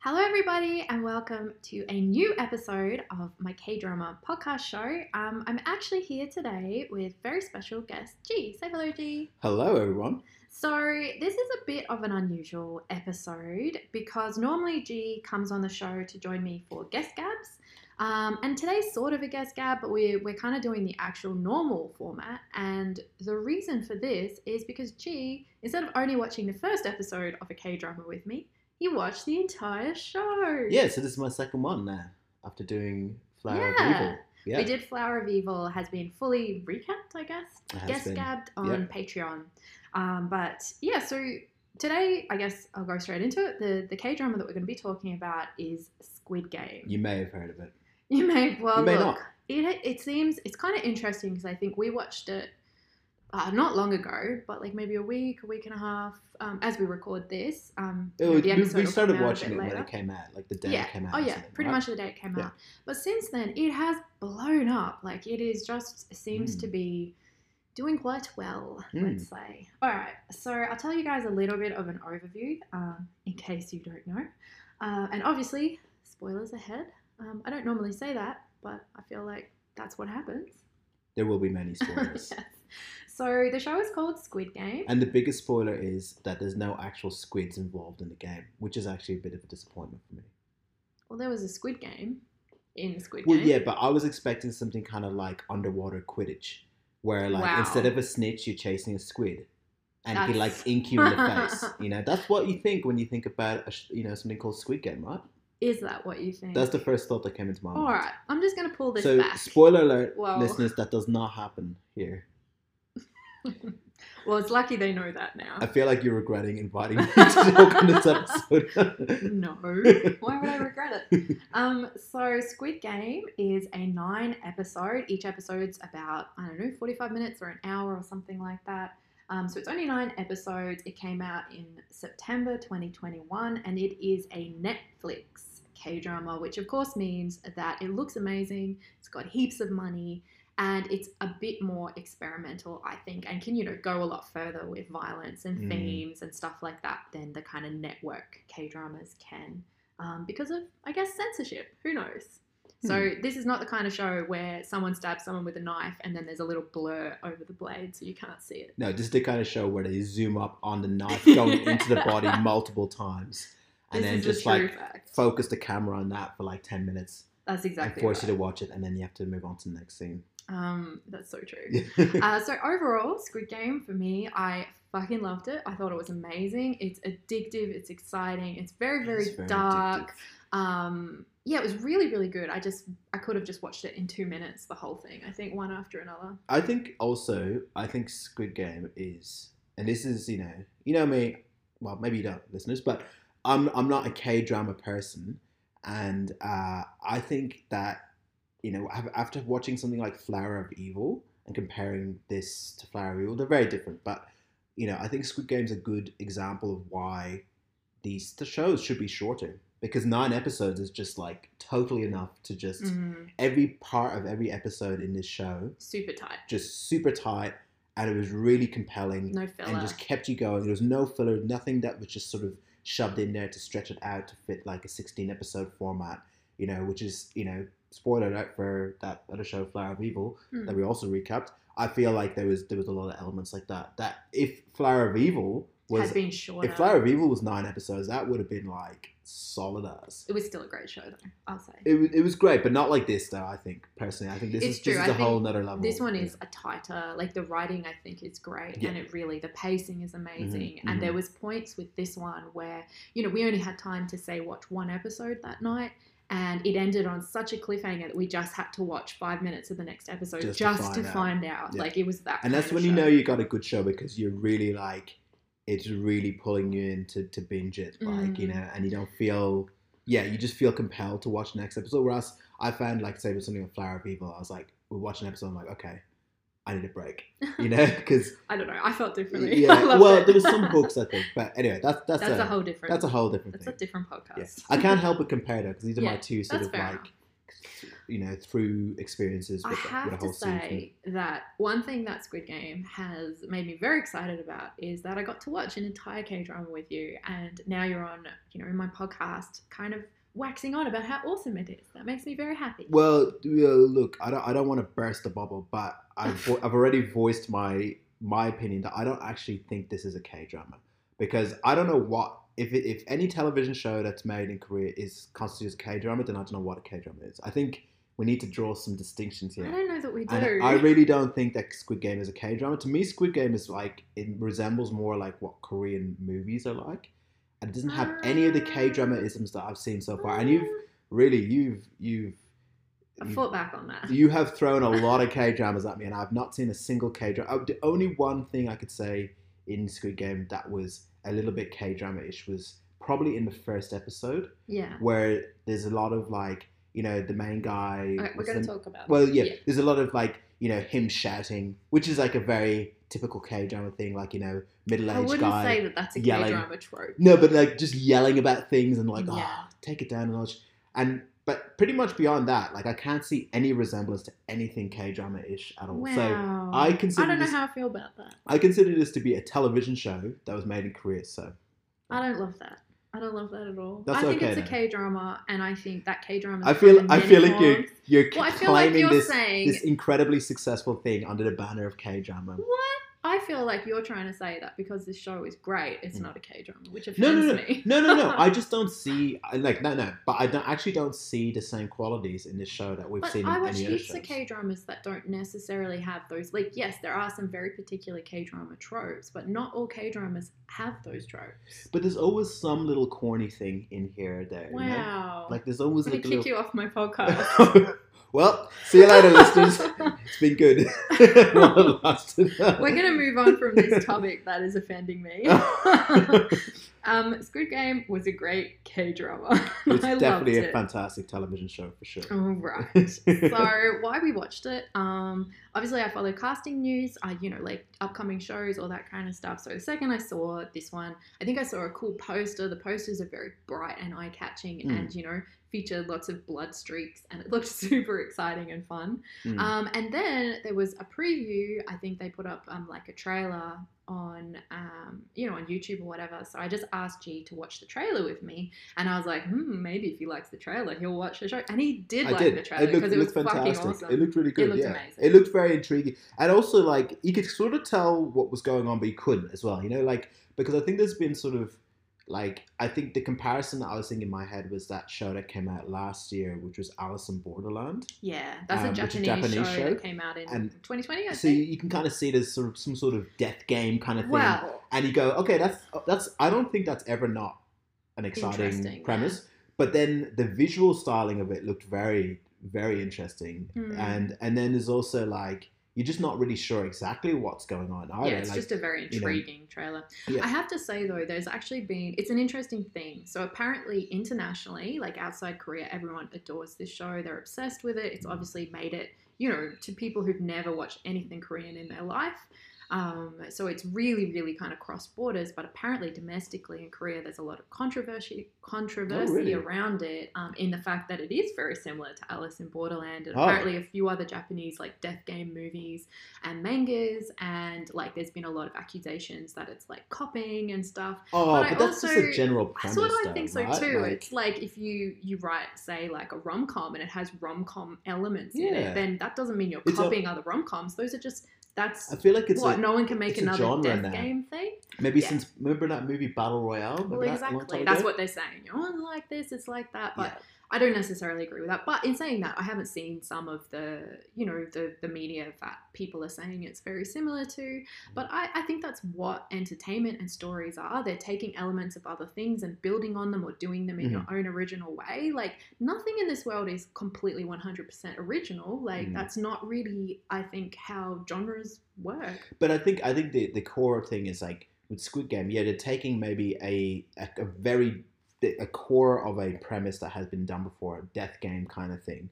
Hello, everybody, and welcome to a new episode of my K drama podcast show. Um, I'm actually here today with very special guest G. Say hello, G. Hello, everyone. So, this is a bit of an unusual episode because normally G comes on the show to join me for guest gabs. Um, and today's sort of a guest gab, but we're, we're kind of doing the actual normal format. And the reason for this is because G, instead of only watching the first episode of a K drama with me, he watched the entire show. Yeah, so this is my second one now after doing Flower of Evil. Yeah. We did Flower of Evil has been fully recapped, I guess, guest been. gabbed on Yep. Patreon. Um, but yeah, so today I guess I'll go straight into it. The the K drama that we're going to be talking about is Squid Game. You may have heard of it. You may well You may look. not. It it seems it's kind of interesting because I think we watched it uh, not long ago, but like maybe a week, a week and a half um, as we record this. Um, It you know, Oh, we, episode we will started watching it when it came out, like the day yeah. it came out. Oh yeah, pretty right? much the day it came Yeah. out. But since then, it has blown up. Like it is just seems Mm. to be doing quite well. Mm. Let's say. All right. So I'll tell you guys a little bit of an overview, um, in case you don't know. Uh, and obviously, spoilers ahead. Um, I don't normally say that, but I feel like that's what happens. There will be many spoilers. yes. So the show is called Squid Game. And the biggest spoiler is that there's no actual squids involved in the game, which is actually a bit of a disappointment for me. well, there was a Squid Game in Squid Game. Well, yeah, but I was expecting something kind of like underwater Quidditch, where like Wow. instead of a snitch, you're chasing a squid, and he like ink you in the face. You know, that's what you think when you think about a, you know something called Squid Game, right? Is that what you think? That's the first thought that came into my mind. All right. I'm just gonna pull this so, back. spoiler alert, Well- listeners, that does not happen here. Well, it's lucky they know that now. I feel like you're regretting inviting me to talk on this episode. no. Why would I regret it? Um, so Squid Game is a nine episode. Each episode's about, I don't know, 45 minutes or an hour or something like that. Um, so it's only nine episodes. It came out in September 2021 and it is a Netflix K drama, which of course means that it looks amazing. It's got heaps of money and it's a bit more experimental, I think, and can, you know, go a lot further with violence and Mm. themes and stuff like that than the kind of network K dramas can um, because of, I guess, censorship. Who knows? So this is not the kind of show where someone stabs someone with a knife and then there's a little blur over the blade so you can't see it. no, this is the kind of show where they zoom up on the knife going into the body multiple times, and This then the just like fact. focus the camera on that for like ten minutes That's exactly and force right. you to watch it, and then you have to move on to the next scene. Um, that's so true. uh, so overall, Squid Game for me, I fucking loved it. I thought it was amazing. It's addictive. It's exciting. It's very very, It's very dark. Um, yeah, it was really really good. I just I could have just watched it in two minutes, the whole thing. I think one after another. I think also, I think Squid Game is, and this is, you know, you know me, well, maybe you don't, listeners, but I'm I'm not a K drama person, and uh, I think that, you know, after watching something like Flower of Evil and comparing this to Flower of Evil, they're very different, but you know, I think Squid Game's a good example of why these the shows should be shorter because nine episodes is just like totally enough to just Mhm. every part of every episode in this show Super tight. just super tight and it was really compelling No filler. and just kept you going. There was no filler, nothing that was just sort of shoved in there to stretch it out to fit like a 16 episode format. You know, which is you know, spoiler alert for that other show, Flower of Evil, Hmm. that we also recapped. I feel like there was there was a lot of elements like that. That if Flower of Evil was Had been shorter. if Flower of Evil was nine episodes, that would have been like solid as. it was still a great show, though. I'll say. It, wa- it was great, but not like this though. I think personally, I think this It's is true, this is a whole nother level. This one is a tighter, like the writing I think is great Yeah. and it really the pacing is amazing. Mhm, And mhm. there was points with this one where, you know, we only had time to say watch one episode that night and it ended on such a cliffhanger that we just had to watch five minutes of the next episode Just just, to to, find find, out. out. Yeah. Like it was that and that's when you know you got a good show because you're really like it's really pulling you in to, to binge it like you Mm. know and you don't feel yeah you just feel compelled to watch the next episode whereas i found like say with something like Flower of Evil, i was like we watch an episode i'm like okay i need a break you know because I don't know. I felt differently. yeah well it. there was some books i think but anyway that's that's, that's a, a whole different. that's a whole different That's a thing different yeah. podcast. i can't help but compare though because these are my two sort of like enough. you know through experiences I with, the- with a have whole to say that one thing that Squid Game has made me very excited about is that I got to watch an entire K drama with you, and now you're on, you know, in my podcast, kind of waxing on about how awesome it is. That makes me very happy. Well, look, I don't, I don't want to burst the bubble, but I've, vo- I've already voiced my my opinion that I don't actually think this is a K drama because I don't know what if it, if any television show that's made in Korea is constitutes a K drama, then I don't know what a K drama is. I think we need to draw some distinctions here. I don't know that we do. And I really don't think that Squid Game is a K drama. To me, Squid Game is like it resembles more like what Korean movies are like, and it doesn't have any of the ah. K drama isms that I've seen so far. And you've really you've you've I fought back on that. you have thrown a lot of K dramas at me, and I've not seen a single K drama. The only one thing I could say in Squid Game that was a little bit K drama ish was probably in the first episode, yeah. where there's a lot of like, you know, the main guy. We're going to talk about Well, that. yeah, there's a lot of like, you know, him shouting, which is like a very typical K drama thing, like, you know, middle aged guy. I aged wouldn't guy. say that that's a yelling. K drama trope. No, but like just yelling about things and like, Yeah. oh, take it down a notch. And but pretty much beyond that, like I can't see any resemblance to anything K drama ish at all. So I consider I don't know this- how I feel about that. I consider this to be a television show that was made in Korea. So I don't love that. I don't love that at all. That's I think okay it's a. K drama, and I think that K drama. I feel I feel like you're you're Well, I feel like claiming you're this saying this incredibly successful thing under the banner of K drama. what? I feel like you're trying to say that because this show is great, it's Mm. not a K drama, which offends No, no, no, me. no, no, no. I just don't see like no, no. But I don't actually don't see the same qualities in this show that we've But seen I in watch any other heaps shows. of K dramas that don't necessarily have those. Like, yes, there are some very particular K drama tropes, but not all K dramas have those tropes. But there's always some little corny thing in here there. you know? Wow. Like there's always I'm like gonna a kick little. you off my podcast. Well, see you later, listeners. It's been good. While it lasted. We're gonna move on from this topic that is offending me. um, Squid Game was a great K drama. It's definitely a fantastic television show for sure. All right. so why we watched it? Um, obviously I follow casting news. I you know like upcoming shows, all that kind of stuff. So the second I saw this one, I think I saw a cool poster. The posters are very bright and eye catching, Mm. and you know featured lots of blood streaks, and it looked super exciting and fun. Mm. Um, and then there was a preview. I think they put up um, like a trailer on, um, you know, on YouTube or whatever. So I just asked G to watch the trailer with me, and I was like, hmm, maybe if he likes the trailer, he'll watch the show. And he did I like did. the trailer it looked, because it, it was fucking fantastic. awesome. It looked really good. It looked yeah, amazing. it looked very intriguing, and also like you could sort of tell what was going on, but you couldn't as well. You know, like because I think there's been sort of like I think the comparison that I was thinking in my head was that show that came out last year, which was Alice in Borderland. yeah, that's um, a Japanese, Japanese show, show. that came out in And 2020. I So think. you, can kind of see it as sort of some sort of death game kind of thing, Well, and you go, okay, that's that's. I don't think that's ever not an exciting premise. But then the visual styling of it looked very very interesting, Hmm. and and then there's also like you're just not really sure exactly what's going on either. yeah, it's like, just a very you know, intriguing trailer. Yeah. I have to say though, there's actually been it's an interesting thing. So apparently internationally, like outside Korea, everyone adores this show. They're obsessed with it. It's obviously made it, you know, to people who've never watched anything Korean in their life. Um, so it's really, really kind of cross borders. But apparently, domestically in Korea, there's a lot of controversy controversy Oh, really? around it um, in the fact that it is very similar to Alice in Borderland, and Oh. apparently a few other Japanese like death game movies and mangas. And like, there's been a lot of accusations that it's like copying and stuff. Oh, But but, I that's just a general premise. sort of I think so right? too. Like- it's like if you you write say like a rom com and it has rom com elements in Yeah. it, then that doesn't mean you're It's a- copying other rom coms. Those are just that's I feel like it's what a, no one can make another genre death now. game thing. maybe yeah. since remember that movie Battle Royale. Remember Well, that exactly. time That's ago? what they're saying. Oh, like this, it's like that. But Yeah. I don't necessarily agree with that. But in saying that, I haven't seen some of the, you know, the the media that people are saying it's very similar to. But I, I think that's what entertainment and stories are. They're taking elements of other things and building on them or doing them in your Mm-hmm. own original way. Like nothing in this world is completely 100% original. Like Mhm. that's not really, I think, how genres work. But I think I think the the core thing is like with Squid Game, yeah, they're taking maybe a a, a very a core of a premise that has been done before, a death game kind of thing.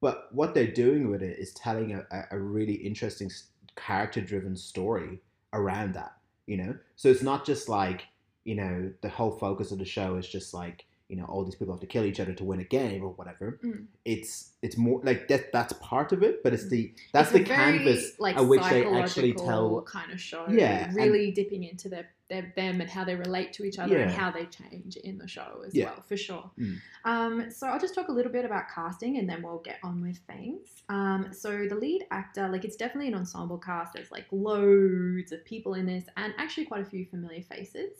But what they're doing with it is telling a, a- a really interesting character driven story around that, you know? So it's not just like, you know, the whole focus of the show is just like, you know, all these people have to kill each other to win a game or whatever. Mm. It's it's more like that that's part of it, but it's the that's It's the a very, canvas like at which they actually tell kind of show. Yeah, and- really dipping into their, their them and how they relate to each other and how they change in the show as Yeah. well, for sure. Mm. Um, so I'll just talk a little bit about casting and then we'll get on with things. Um, so the lead actor, like it's definitely an ensemble cast. There's like loads of people in this and actually quite a few familiar faces.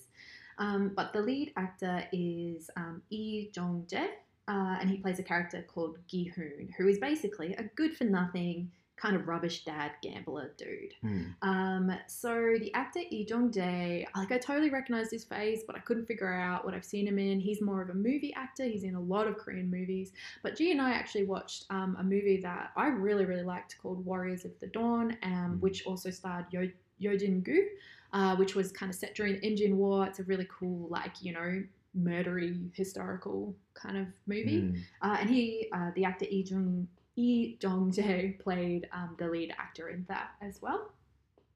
Um, but the lead actor is um, Lee Jong Jae, uh, and he plays a character called Gi Hoon, who is basically a good for nothing kind of rubbish dad gambler dude. Hmm. Um, so the actor Lee Jong Jae, like I totally recognized his face, but I couldn't figure out what I've seen him in. He's more of a movie actor. He's in a lot of Korean movies. But G and I actually watched um, a movie that I really really liked called Warriors of the Dawn, um, Mm. which also starred Yo Yeo Jin Goo, uh, which was kind of set during the Imjin War. It's a really cool like you know murdery historical kind of movie. Hmm. Uh, and he, uh, the actor Lee Jung Lee Jong Jae, played um, the lead actor in that as well.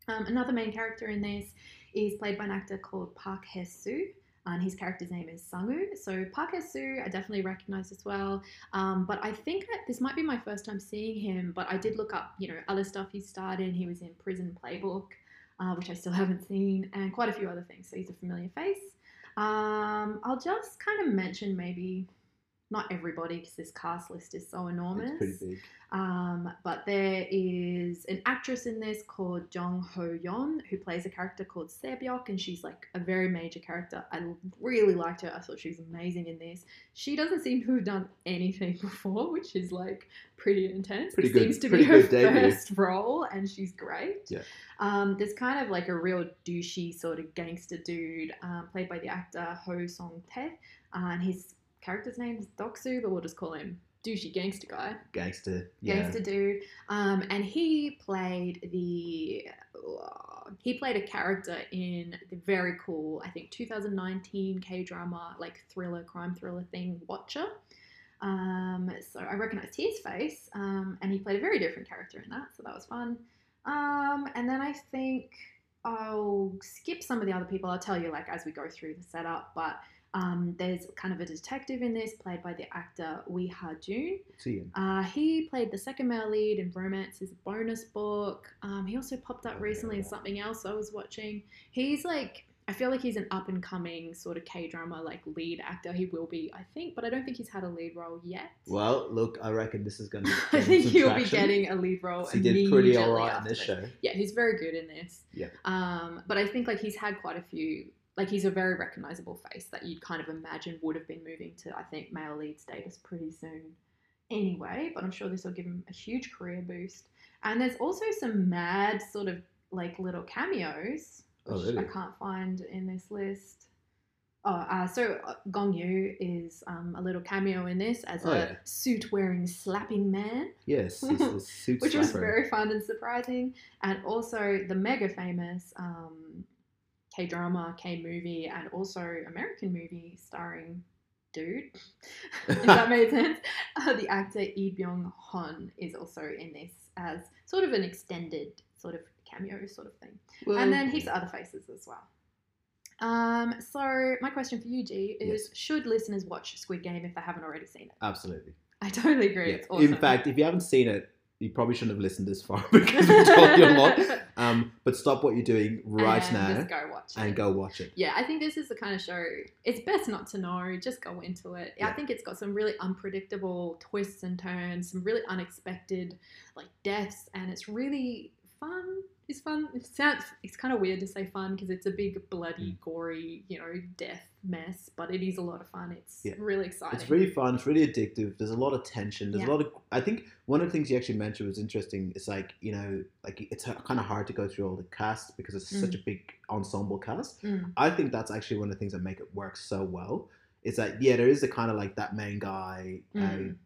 Um, another main character in this is played by an actor called Park Hae Soo. And his character's name is Sangwoo. So Park Hae Soo, I definitely recognize as well. Um, but I think that this might be my first time seeing him. But I did look up, you know, other stuff he starred in. He was in Prison Playbook, uh, which I still haven't seen, and quite a few other things. So he's a familiar face. Um, I'll just kind of mention maybe not everybody because this cast list is so enormous. It's pretty big. Um, but there is an actress in this called Jung Ho Yeon who plays a character called Sebyok, and she's like a very major character. I really liked her. I thought she was amazing in this. She doesn't seem to have done anything before, which is like pretty intense. Pretty it good- seems to pretty be her debut. first role, and she's great. Yeah. Um, there's kind of like a real douchey sort of gangster dude, um, played by the actor Heo Sung Tae, uh, and his character's name is Doksu, but we'll just call him douchey gangster guy Gangster. Yeah. gangster dude. Um, and he played the he played a character in the very cool, I think 2019 K drama like thriller crime thriller thing Watcher. Um, so I recognized his face, um, and he played a very different character in that, so that was fun. Um, and then I think I'll skip some of the other people. I'll tell you like as we go through the setup, but. Um, there's kind of a detective in this, played by the actor Wi Ha Jun. See him. Uh, he played the second male lead in Romance is a Bonus Book. Um, he also popped up Oh, recently in something else I was watching. He's like, I feel like he's an up and coming sort of K drama like lead actor. He will be, I think, but I don't think he's had a lead role yet. Well, look, I reckon this is going to. I think he'll be getting a lead role. He did pretty alright in this this. show. Yeah, he's very good in this. Yeah. Um, but I think like he's had quite a few. Like he's a very recognizable face that you'd kind of imagine would have been moving to I think male lead status pretty soon. Anyway, but I'm sure this will give him a huge career boost. And there's also some mad sort of like little cameos, Oh, which really? I can't find in this list. Oh, uh, so uh, Gong Yu is um, a little cameo in this as Oh, a yeah. suit-wearing slapping man Yes, he's the suit which was very fun and surprising. And also the mega famous um, K drama, K movie, and also American movie starring dude. if that made sense. Uh, the actor Lee Byung Hun is also in this as sort of an extended sort of cameo sort of thing. And then heaps of other faces as well. Um, so my question for you, G, is Yes. should listeners watch Squid Game if they haven't already seen it? absolutely. I totally agree. Yeah. It's awesome. In fact, if you haven't seen it, you probably shouldn't have listened this far because we told you a lot. Um, but stop what you're doing right And now just go watch it. and go watch it. Yeah, I think this is the kind of show. It's best not to know. Just go into it. I think it's got some really unpredictable twists and turns, some really unexpected like deaths, and it's really fun. It's fun. It sounds. It's kind of weird to say fun because it's a big, bloody, Mm. gory, you know, death mess. But it is a lot of fun. It's Yeah. really exciting. It's really fun. It's really addictive. There's a lot of tension. There's Yeah. a lot of. I think one of the things you actually mentioned was interesting. It's like you know, like it's kind of hard to go through all the cast because it's such a big ensemble cast. Mm. I think that's actually one of the things that make it work so well. Is that yeah, there is a kind of like that main guy, uh, Mm.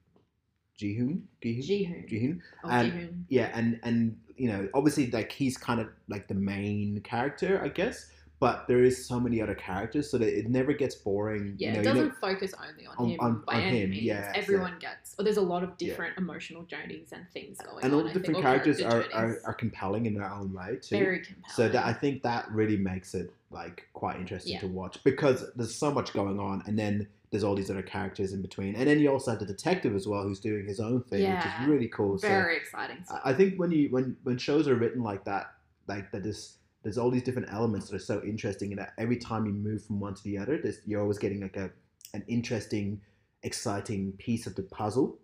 Jihoon, Jihoon, Jihoon. Jihoon. Oh, and- Jihoon. Yeah, and and you know, obviously, like he's kind of like the main character, I guess. But there is so many other characters, so that it never gets boring. Yeah, you know, it you know- doesn't focus only on, On- him on- by on any him, means. yeah, Everyone gets. Or there's a lot of Yeah. different emotional journeys and things going and on. all the different characters are, are, are compelling in their own way too. very compelling. so that I think that really makes it like quite interesting Yeah. to watch because there's so much going on, and then there's all these other characters in between, and then you also have the detective as well who's doing his own thing, which is really cool. So very exciting stuff. I think when you when when shows are written like that, like that is there's all these different elements that are so interesting, and that every time you move from one to the other, there's, you're always getting like a an interesting, exciting piece of the puzzle.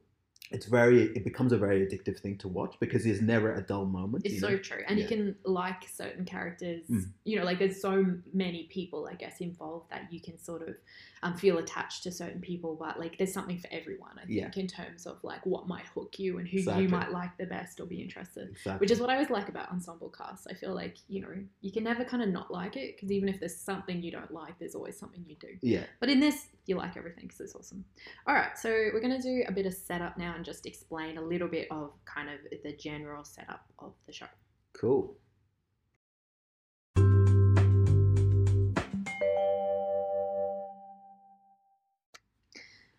It's very it becomes a very addictive thing to watch because there's never a dull moment. It's so know? true. And Yeah. you can like certain characters. Mm. You know, like there's so many people, I guess, involved that you can sort of um, feel attached to certain people. But like there's something for everyone, I think, Yeah. in terms of like what might hook you and who Exactly. you might like the best or be interested. Exactly. Which is what I always like about ensemble casts. I feel like, you know, you can never kind of not like it because even if there's something you don't like, there's always something you do. yeah. But in this, you like everything because it's awesome. All right, so we're going to do a bit of setup now and just explain a little bit of kind of the general setup of the show. Cool.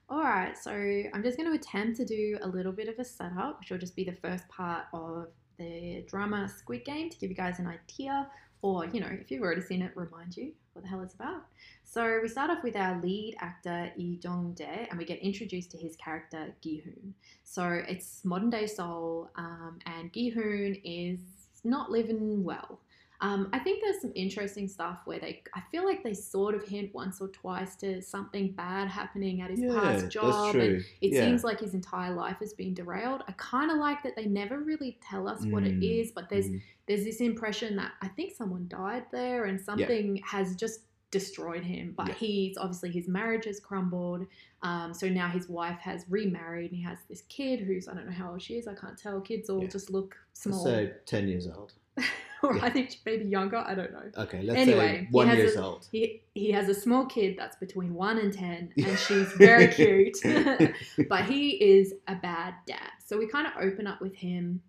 All right, so I'm just going to attempt to do a little bit of a setup, which will just be the first part of the drama Squid Game to give you guys an idea, or you know, if you've already seen it, remind you what the hell it's about. So we start off with our lead actor Lee Dong Dae, and we get introduced to his character Gi Hoon. So it's modern day Seoul, um, and Gi Hoon is not living well. Um, I think there's some interesting stuff where they, I feel like they sort of hint once or twice to something bad happening at his yeah, past job, and it yeah. seems like his entire life has been derailed. I kind of like that they never really tell us what it Mm, but there's Mhm. There's this impression that I think someone died there and something has just destroyed him. But Yeah. he's obviously his marriage has crumbled. Um, so now his wife has remarried and he has this kid who's I don't know how old she is. I can't tell. Kids all Yeah. just look Let's small, say ten years old. or yeah. I think maybe younger. I don't know. Okay, let's Anyway, say one years a- old. He he has a small kid that's between one and ten, and she's very cute. but he is a bad dad. So we kind of open up with him.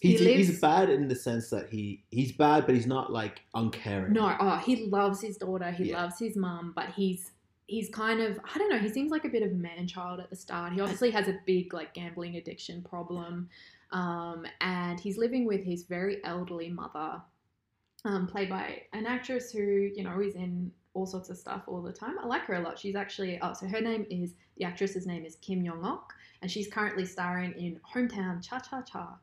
He's, he he's bad in the sense that he he's bad, but he's not like uncaring. No, oh, he loves his daughter. He Yeah. loves his mum, but he's he's kind of I don't know. He seems like a bit of a man child at the start. He obviously has a big like gambling addiction problem, um, and he's living with his very elderly mother, um, played by an actress who you know is in all sorts of stuff all the time. I like her a lot. She's actually oh, so her name is the actress's name is Kim Young Ok, and she's currently starring in Hometown Cha Cha Cha.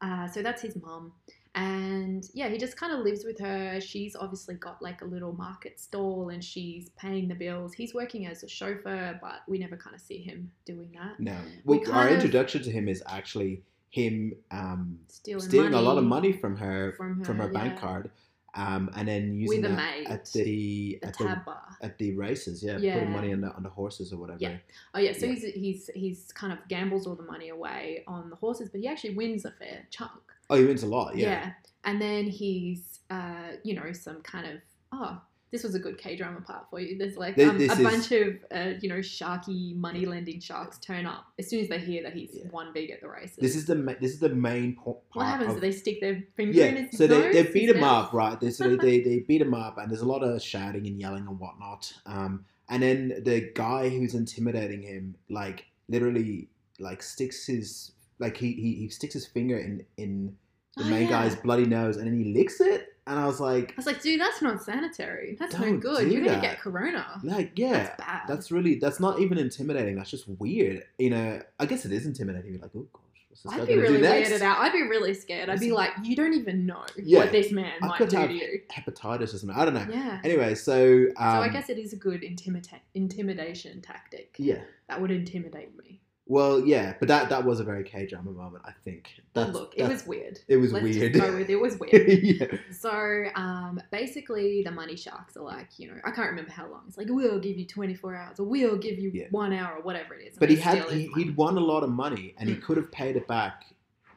Uh, so that's his mum. And yeah, he just kind of lives with her. She's obviously got like a little market stall and she's paying the bills. He's working as a chauffeur, but we never kind of see him doing that. No. We our introduction to him is actually him um, Stealing, stealing a lot of money from her from her, from her bank yeah. card, um, and then using that maid. at the The at the bar. at the races. Yeah, Yeah. putting money on the on the horses or whatever. Yeah. Oh yeah, so Yeah. he's he's he's kind of gambles all the money away on the horses, but he actually wins a fair chunk. Oh, he wins a lot. Yeah. And then he's uh, you know, some kind of oh, this was a good K drama part for you. There's like um, a bunch of uh, you know sharky money lending sharks turn up as soon as they hear that he's Yeah. won big at the races. This is the ma- this is the main po- part. what happens? of- they stick their finger in yeah, his so they, they beat him up, right? They, so they, they, they beat him up, and there's a lot of shouting and yelling and whatnot. Um, and then the guy who's intimidating him, like literally, like sticks his like he he, he sticks his finger in in the Oh, main yeah. guy's bloody nose, and then he licks it, and I was like, I was like, dude, that's not sanitary. That's no good. You're gonna get corona. like yeah, That's bad. that's really that's not even intimidating. That's just weird. You know, I guess it is intimidating. You're like, oh gosh, what's this I'd be really weirded out. I'd be really scared. I'd be like, you don't even know Yeah. what this man I might could do have to you. hepatitis or something. I don't know. Yeah. Anyway, so um, so I guess it is a good intimida- intimidation tactic. yeah. That would intimidate me. Well, yeah, but that that was a very K drama moment. I think. That's, look, it that's- was weird. It was Let's weird. Just go with it was weird. yeah. So um, basically, the money sharks are like, you know, I can't remember how long. It's like we'll give you 24 hours, or we'll give you Yeah. one hour, or whatever it is. But he had he, he'd won a lot of money, and he Mm. could have paid it back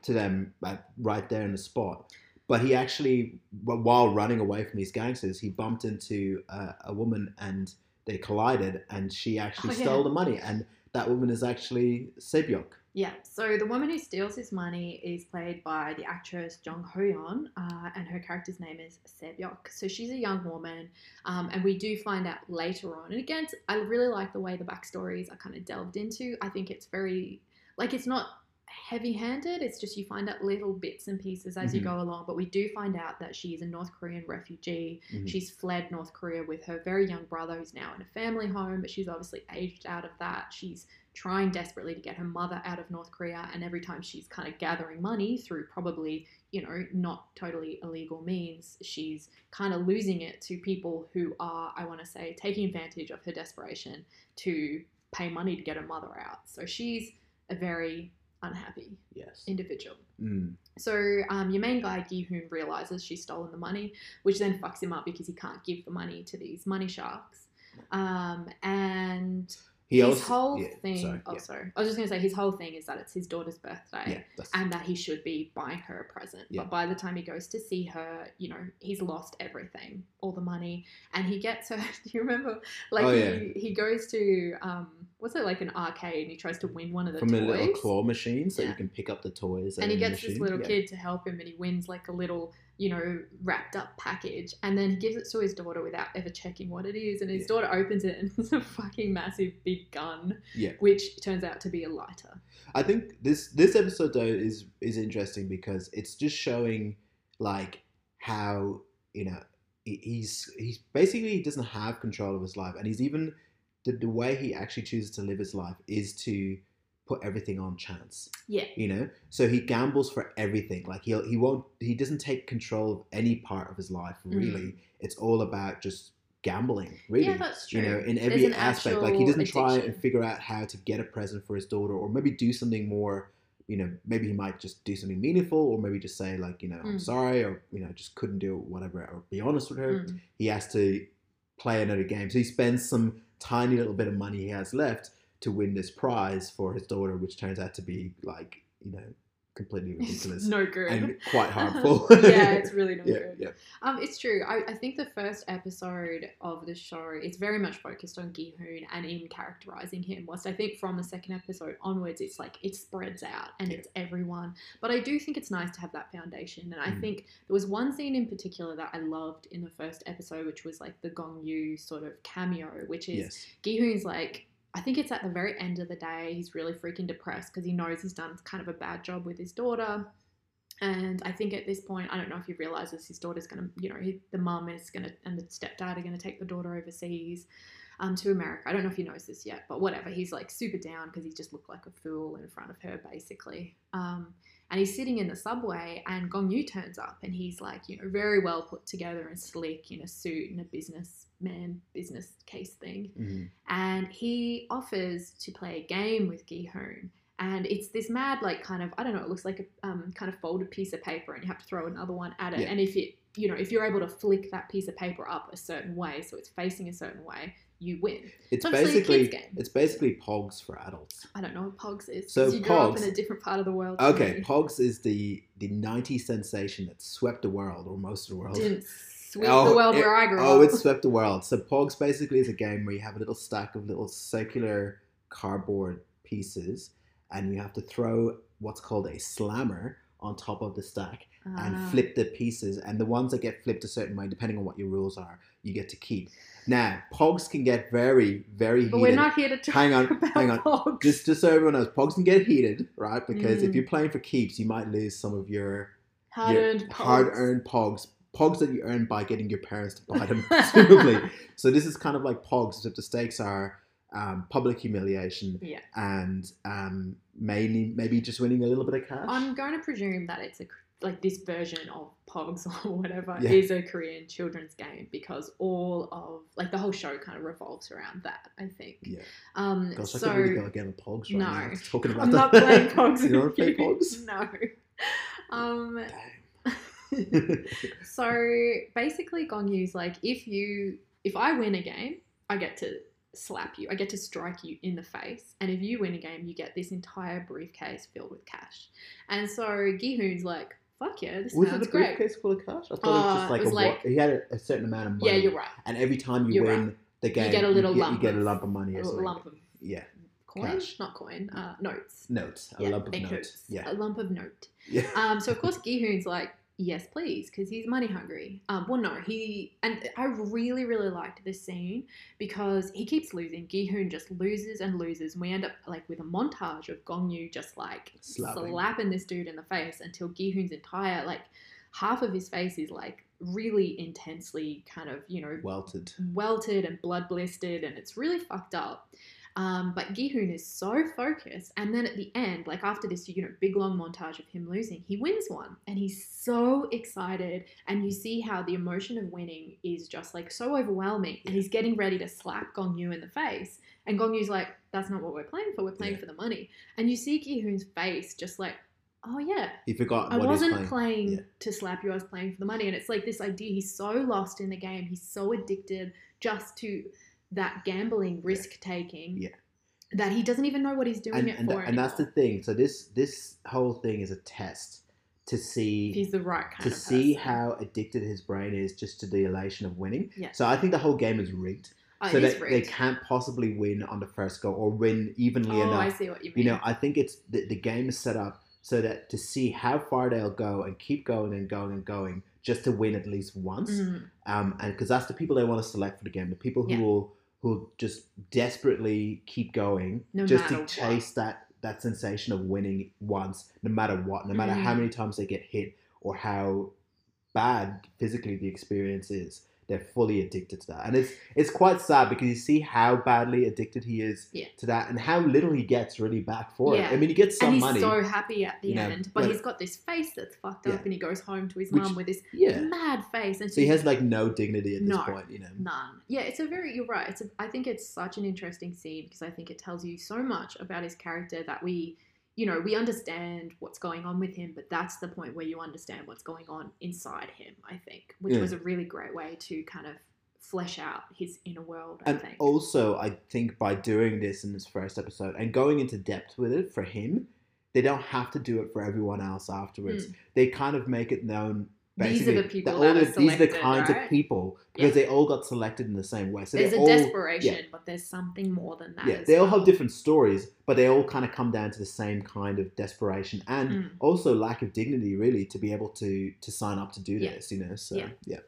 to them like, right there in the spot. But he actually, while running away from these gangsters, he bumped into uh, a woman, and they collided, and she actually Oh, yeah. stole the money, and that woman is actually Sebyok. Yeah, so the woman who steals his money is played by the actress Jung Ho Yeon, uh, and her character's name is Sebyok. So she's a young woman, um, and we do find out later on. And again, I really like the way the backstories are kind of delved into. I think it's very, like, it's not heavy handed, it's just you find out little bits and pieces as you Mhm. go along. But we do find out that she is a North Korean refugee. Mhm. She's fled North Korea with her very young brother, who's now in a family home, but she's obviously aged out of that. She's trying desperately to get her mother out of North Korea, and every time she's kind of gathering money through probably, you know, not totally illegal means, she's kind of losing it to people who are, I want to say, taking advantage of her desperation to pay money to get her mother out. So she's a very unhappy Yes. individual. Mm. So um, your main guy Gi-hoon realizes she's stolen the money, which then fucks him up because he can't give the money to these money sharks. Um, and He his also whole yeah, thing. Sorry, oh, yeah. sorry. I was just gonna say his whole thing is that it's his daughter's birthday. yeah, And that he should be buying her a present. But by the time he goes to see her, you know, he's lost everything, all the money. And he gets her. Do you remember? Like, Oh, he, yeah. he goes to, um, what's it, like an arcade and he tries to win one of the from toys a little claw machine, so you can pick up the toys. and he gets this little kid to help him and he wins like a little you know wrapped up package and then he gives it to his daughter without ever checking what it is and his Yeah. daughter opens it and it's a fucking massive big gun Yeah. which turns out to be a lighter I think this this episode though is is interesting because it's just showing like how you know he's he's basically he doesn't have control of his life and he's even the, the way he actually chooses to live his life is to put everything on chance. Yeah. You know? So he gambles for everything. Like he'll he won't he doesn't take control of any part of his life really. It's all about just gambling really. Mm. yeah that's true you know in every aspect. Like he doesn't try and figure out how to get a present for his daughter or maybe do something more you know maybe he might just do something meaningful or maybe just say like you know i'm Mm. sorry or you know just couldn't do it whatever or be honest with her. Mm. he has to play another game. So he spends some tiny little bit of money he has left to win this prize for his daughter which turns out to be like you know completely ridiculous no good and quite harmful yeah it's really not yeah good yeah Um, it's true. I, I think the first episode of the show is very much focused on Gi-hoon and in characterizing him. Whilst I think from the second episode onwards, it's like it spreads out and Yeah. it's everyone. But I do think it's nice to have that foundation. And I Mhm. think there was one scene in particular that I loved in the first episode, which was like the Gong Yu sort of cameo, which is yes Gi-hoon's like, I think it's at the very end of the day. He's really freaking depressed because he knows he's done kind of a bad job with his daughter. And I think at this point, I don't know if he realizes his daughter's going to, you know, he, the mum is going to, and the stepdad are going to take the daughter overseas um, to America. I don't know if he knows this yet, but whatever. He's like super down because he just looked like a fool in front of her, basically. Um, and he's sitting in the subway, and Gong Yu turns up, and he's like, you know, very well put together and slick in a suit and a businessman, business case thing Mhm. and he offers to play a game with Gi-hoon. And it's this mad, like, kind of, I don't know, it looks like a um, kind of folded piece of paper, and you have to throw another one at it. Yeah. And if it, you know, if you're able to flick that piece of paper up a certain way, so it's facing a certain way, you win. it's a basically it's basically pogs for adults I don't know what Pogs is. So you grew up in a different part of the world. Okay. Pogs is the the 90s sensation that swept the world or most of the world. Didn't sweep Oh, the world it- where I grew Oh, up. it swept the world. So Pogs basically is a game where you have a little stack of little circular cardboard pieces, and you have to throw what's called a slammer on top of the stack and Ah. flip the pieces. And the ones that get flipped a certain way, depending on what your rules are, you get to keep. Now, Pogs can get very, very But heated. we're not here to talk Hang on, about hang on. Pogs. just just so everyone knows, Pogs can get heated, right? Because if Mm. you're playing for keeps, you might lose some of your Hard earned hard earned pogs. Pogs that you earn by getting your parents to buy them, presumably. so this is kind of like pogs, except the stakes are um, public humiliation Yeah. and um, mainly maybe just winning a little bit of cash. I'm going to presume that it's a like this version of Pogs or whatever Yeah. is a Korean children's game because all of like the whole show kind of revolves around that. I think. Yeah. Um. Gosh, I so could really go again with pogs right no, now. Talking about I'm that. not playing Pogs. you don't with want to play pogs? No. Um. Dang. So basically, Gong Yu's like, if you, if I win a game, I get to slap you. I get to strike you in the face, and if you win a game, you get this entire briefcase filled with cash. And so Gihoon's like, fuck yeah, this was it sounds a great. briefcase full of cash? I thought it Uh, was just like it a was wa- like- he had a, a certain amount of money. Yeah, you're right. And every time you You're win the game, you get a little you get, lump you get a lump of money A lump of Yeah, coin, Cash. not coin, uh, notes. notes. A Yeah, lump of notes. Yeah, a lump of note. yeah. Um, so of course Gihoon's like, yes, please, because he's money hungry. Um, well, no, he and I really, really liked this scene because he keeps losing. Gihoon just loses and loses. And we end up like with a montage of Gong Yu just like Slapping. slapping this dude in the face until Gihoon's entire like half of his face is like really intensely kind of you know Welted. welted and blood blistered and it's really fucked up. Um, but Gihoon is so focused, and then at the end, like after this, you know, big long montage of him losing, he wins one, and he's so excited, and you see how the emotion of winning is just like so overwhelming, and he's getting ready to slap Gong Yu in the face, and Gong Yu's like, "That's not what we're playing for. We're playing Yeah. for the money," and you see Gihoon's face just like, "Oh yeah, He forgot I what wasn't playing. playing Yeah. to slap you. I was playing for the money, and it's like this idea. He's so lost in the game. He's so addicted just to that gambling, risk taking, Yeah. that he doesn't even know what he's doing and it and, for. and that's the thing. So this this whole thing is a test to If see he's the right kind to see how addicted his brain is just to the elation of winning. Yeah. So I think the whole game is rigged. Oh, so that they can't possibly win on the first go or win evenly Oh, enough. I see what you mean. You know, I think it's the, the game is set up so that to see how far they'll go and keep going and going and going just to win at least once. Mm, Um, and because that's the people they want to select for the game, the people who Yeah. will who will just desperately keep going No just to what. chase that that sensation of winning once, no matter what, no matter how Mhm. many times they get hit or how bad physically the experience is. They're fully addicted to that, and it's it's quite sad because you see how badly addicted he is Yeah. to that, and how little he gets really back for Yeah. it. I mean, he gets some and he's money, so happy at the you know, end, but but- he's got this face that's fucked up, and he goes home to his Which- mum with this mad face, and So he has like no dignity at this No. point, you know. None. Yeah, it's a very. You're right. It's. A, I think it's such an interesting scene because I think it tells you so much about his character that we, you know, we understand what's going on with him, but that's the point where you understand what's going on inside him. I think, which Yeah. was a really great way to kind of flesh out his inner world. I And think. also, I think by doing this in this first episode and going into depth with it for him, they don't have to do it for everyone else afterwards. Mm. They kind of make it known. These are the people all that are the- these are the kinds right? of people because Yeah. they all got selected in the same way. So there's a all, desperation, but there's something more than that. yeah, they all have different stories, but they all kind of come down to the same kind of desperation and Mm. also lack of dignity, really, to be able to to sign up to do Yeah. this. You know, so Yeah. yeah,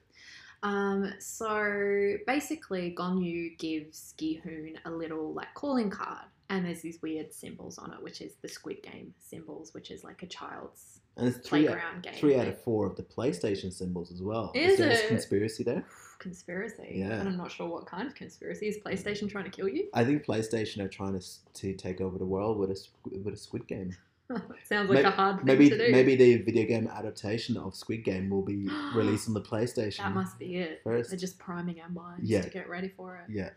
Um, so basically, Gong Yu gives Gihoon a little like calling card, and there's these weird symbols on it, which is the Squid Game symbols, which is like a child's and it's three out, game. three out of four of the PlayStation symbols as well. Is there this it? conspiracy there? conspiracy. Yeah. And I'm not sure what kind of conspiracy is PlayStation trying to kill you. I think PlayStation are trying to to take over the world with a with a Squid Game. Sounds like Maybe- a hard thing Maybe to do. maybe the video game adaptation of Squid Game will be released on the PlayStation. that must be it. first. They're just priming our minds Yeah. to get ready for it. Yeah,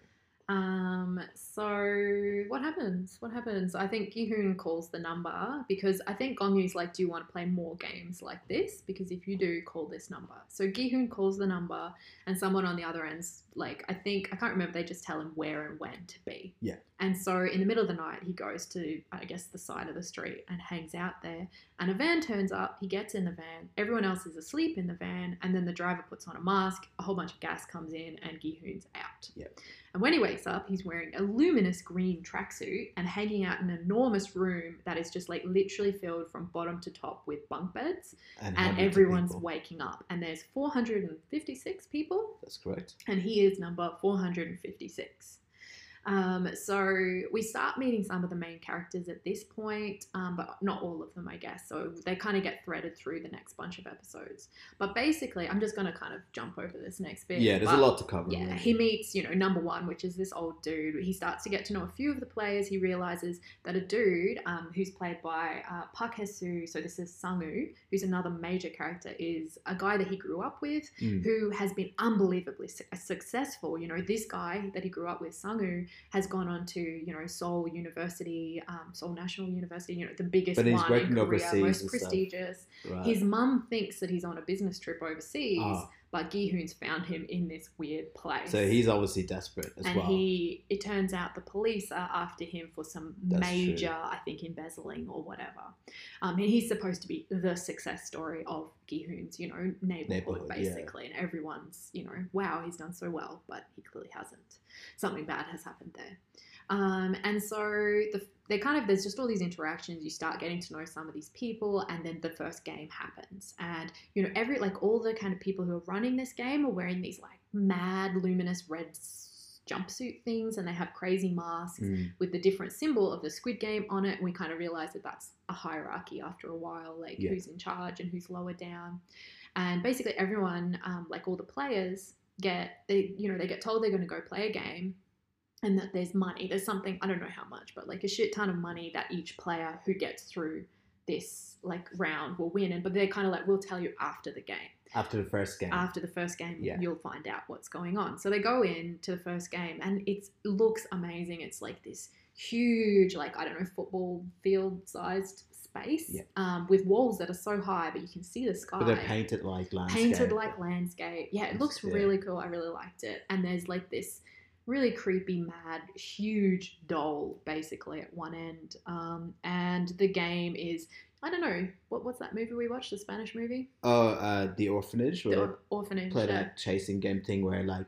Um, so what happens? What happens? I think Gihoon calls the number because I think Gong Yu's like, Do you want to play more games like this? Because if you do, call this number. So Gihoon calls the number and someone on the other end's like, I think I can't remember, they just tell him where and when to be. Yeah. And so in the middle of the night he goes to I guess the side of the street and hangs out there. And a van turns up, he gets in the van, everyone else is asleep in the van, and then the driver puts on a mask, a whole bunch of gas comes in, and Gihoon's out. And when he wakes up, he's wearing a luminous green tracksuit and hanging out in an enormous room that is just like literally filled from bottom to top with bunk beds. and, And everyone's people. waking up. And there's 456 people, That's correct. and he is number 456. Um, so we start meeting some of the main characters at this point, um, but not all of them, I guess. So they kind of get threaded through the next bunch of episodes. But basically, I'm just going to kind of jump over this next bit. Yeah, there's but- a lot to cover. yeah, really. he meets, you know, number one, which is this old dude. He starts to get to know a few of the players. He realizes that a dude um, who's played by uh, Park Hae Soo, so this is Sangwoo, who's another major character, is a guy that he grew up with Mm. who has been unbelievably su- successful. You know, this guy that he grew up with, Sangwoo, has gone on to, you know, Seoul University, um, Seoul National University, you know, the biggest one in Korea, most prestigious. Right. His mum thinks that he's on a business trip overseas, Ah. But Gi-hoon's found him in this weird place. So he's obviously desperate as and well. he, it turns out the police are after him for some That's major, true. I think, embezzling or whatever. Um, and he's supposed to be the success story of Gi-hoon's, you know, neighborhood, Neighborhood, yeah. basically. And everyone's, you know, wow, he's done so well, but he clearly hasn't. Something bad has happened there. Um, and so the, they kind of there's just all these interactions. You start getting to know some of these people, and then the first game happens. And you know, every like all the kind of people who are running this game are wearing these like mad luminous red jumpsuit things, and they have crazy masks Mm. with the different symbol of the Squid Game on it. And we kind of realize that that's a hierarchy after a while, like Yeah. who's in charge and who's lower down. And basically, everyone, um, like all the players, get they you know they get told they're going to go play a game and that there's money there's something i don't know how much but like a shit ton of money that each player who gets through this like round will win and but they're kind of like we'll tell you after the game After the first game. after the first game Yeah. you'll find out what's going on so they go in to the first game and it looks amazing it's like this huge like i don't know football field sized space Yeah. um, with walls that are so high but you can see the sky but they're painted like landscape. painted like landscape. Yeah, it looks Yeah. really cool. I really liked it. And there's like this really creepy, mad, huge doll basically at one end. Um, and the game is I don't know what what's that movie we watched? The Spanish movie, Oh, uh, the orphanage the Or- orphanage. play yeah. that chasing game thing where like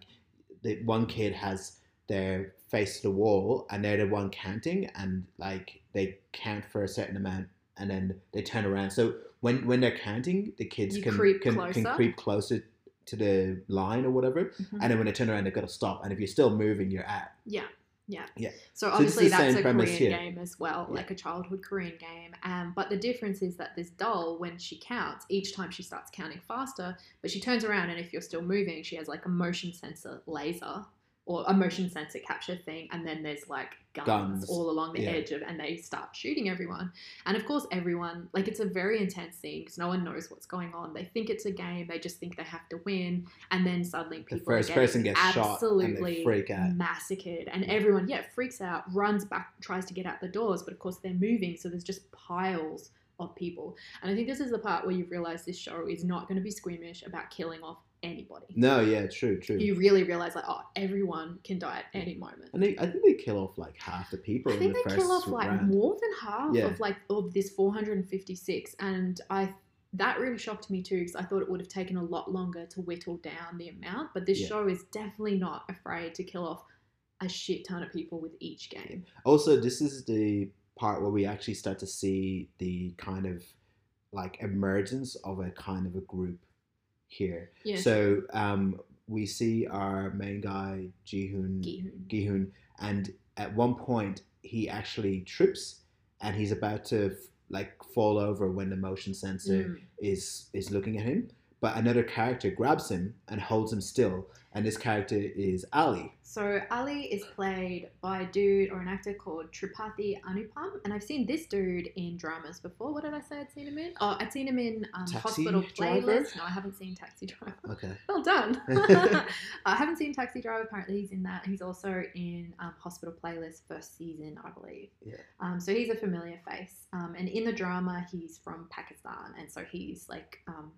the one kid has their face to the wall and they're the one counting and like they count for a certain amount and then they turn around. So when when they're counting, the kids You can creep can, can creep closer to the line or whatever. Mhm. And then when they turn around, they've got to stop. And if you're still moving, you're out. Yeah. Yeah. Yeah. So So obviously the that's a Korean here. game as well, Yeah. like a childhood Korean game. Um, but the difference is that this doll, when she counts, each time she starts counting faster, but she turns around and if you're still moving, she has like a motion sensor laser or a motion sensor capture thing, and then there's like guns, Guns. all along the Yeah. edge of, and they start shooting everyone. And of course, everyone like it's a very intense scene because no one knows what's going on. They think it's a game, they just think they have to win, and then suddenly The people are first getting person gets shot and absolutely freak out. massacred and everyone yeah freaks out runs back tries to get out the doors but of course they're moving so there's just piles of people and i think this is the part where you realize this show is not going to be squeamish about killing off anybody No, yeah, true, true. you really realize like oh everyone can die at any moment and they, I think they kill off like half the people I in think the they first kill off like round. more than half Yeah. of like of this 456 and i that really shocked me too because i thought it would have taken a lot longer to whittle down the amount but this Yeah. show is definitely not afraid to kill off a shit ton of people with each game Also, this is the part where we actually start to see the kind of like emergence of a kind of a group here. yeah So um, we see our main guy Jihoon Gi-hoon. Gihoon, and at one point he actually trips, and he's about to like fall over when the motion sensor Mm. is is looking at him. But another character grabs him and holds him still, and this character is Ali. So Ali is played by a dude or an actor called Tripathi Anupam, and I've seen this dude in dramas before. What did I say I'd seen him in? Oh, I'd seen him in um, Hospital Driver? Playlist. No, I haven't seen Taxi Driver. Okay. Well done. I haven't seen Taxi Driver. Apparently, he's in that. He's also in um, Hospital Playlist first season, I believe. Yeah. Um, so he's a familiar face. Um, and in the drama, he's from Pakistan, and so he's like um,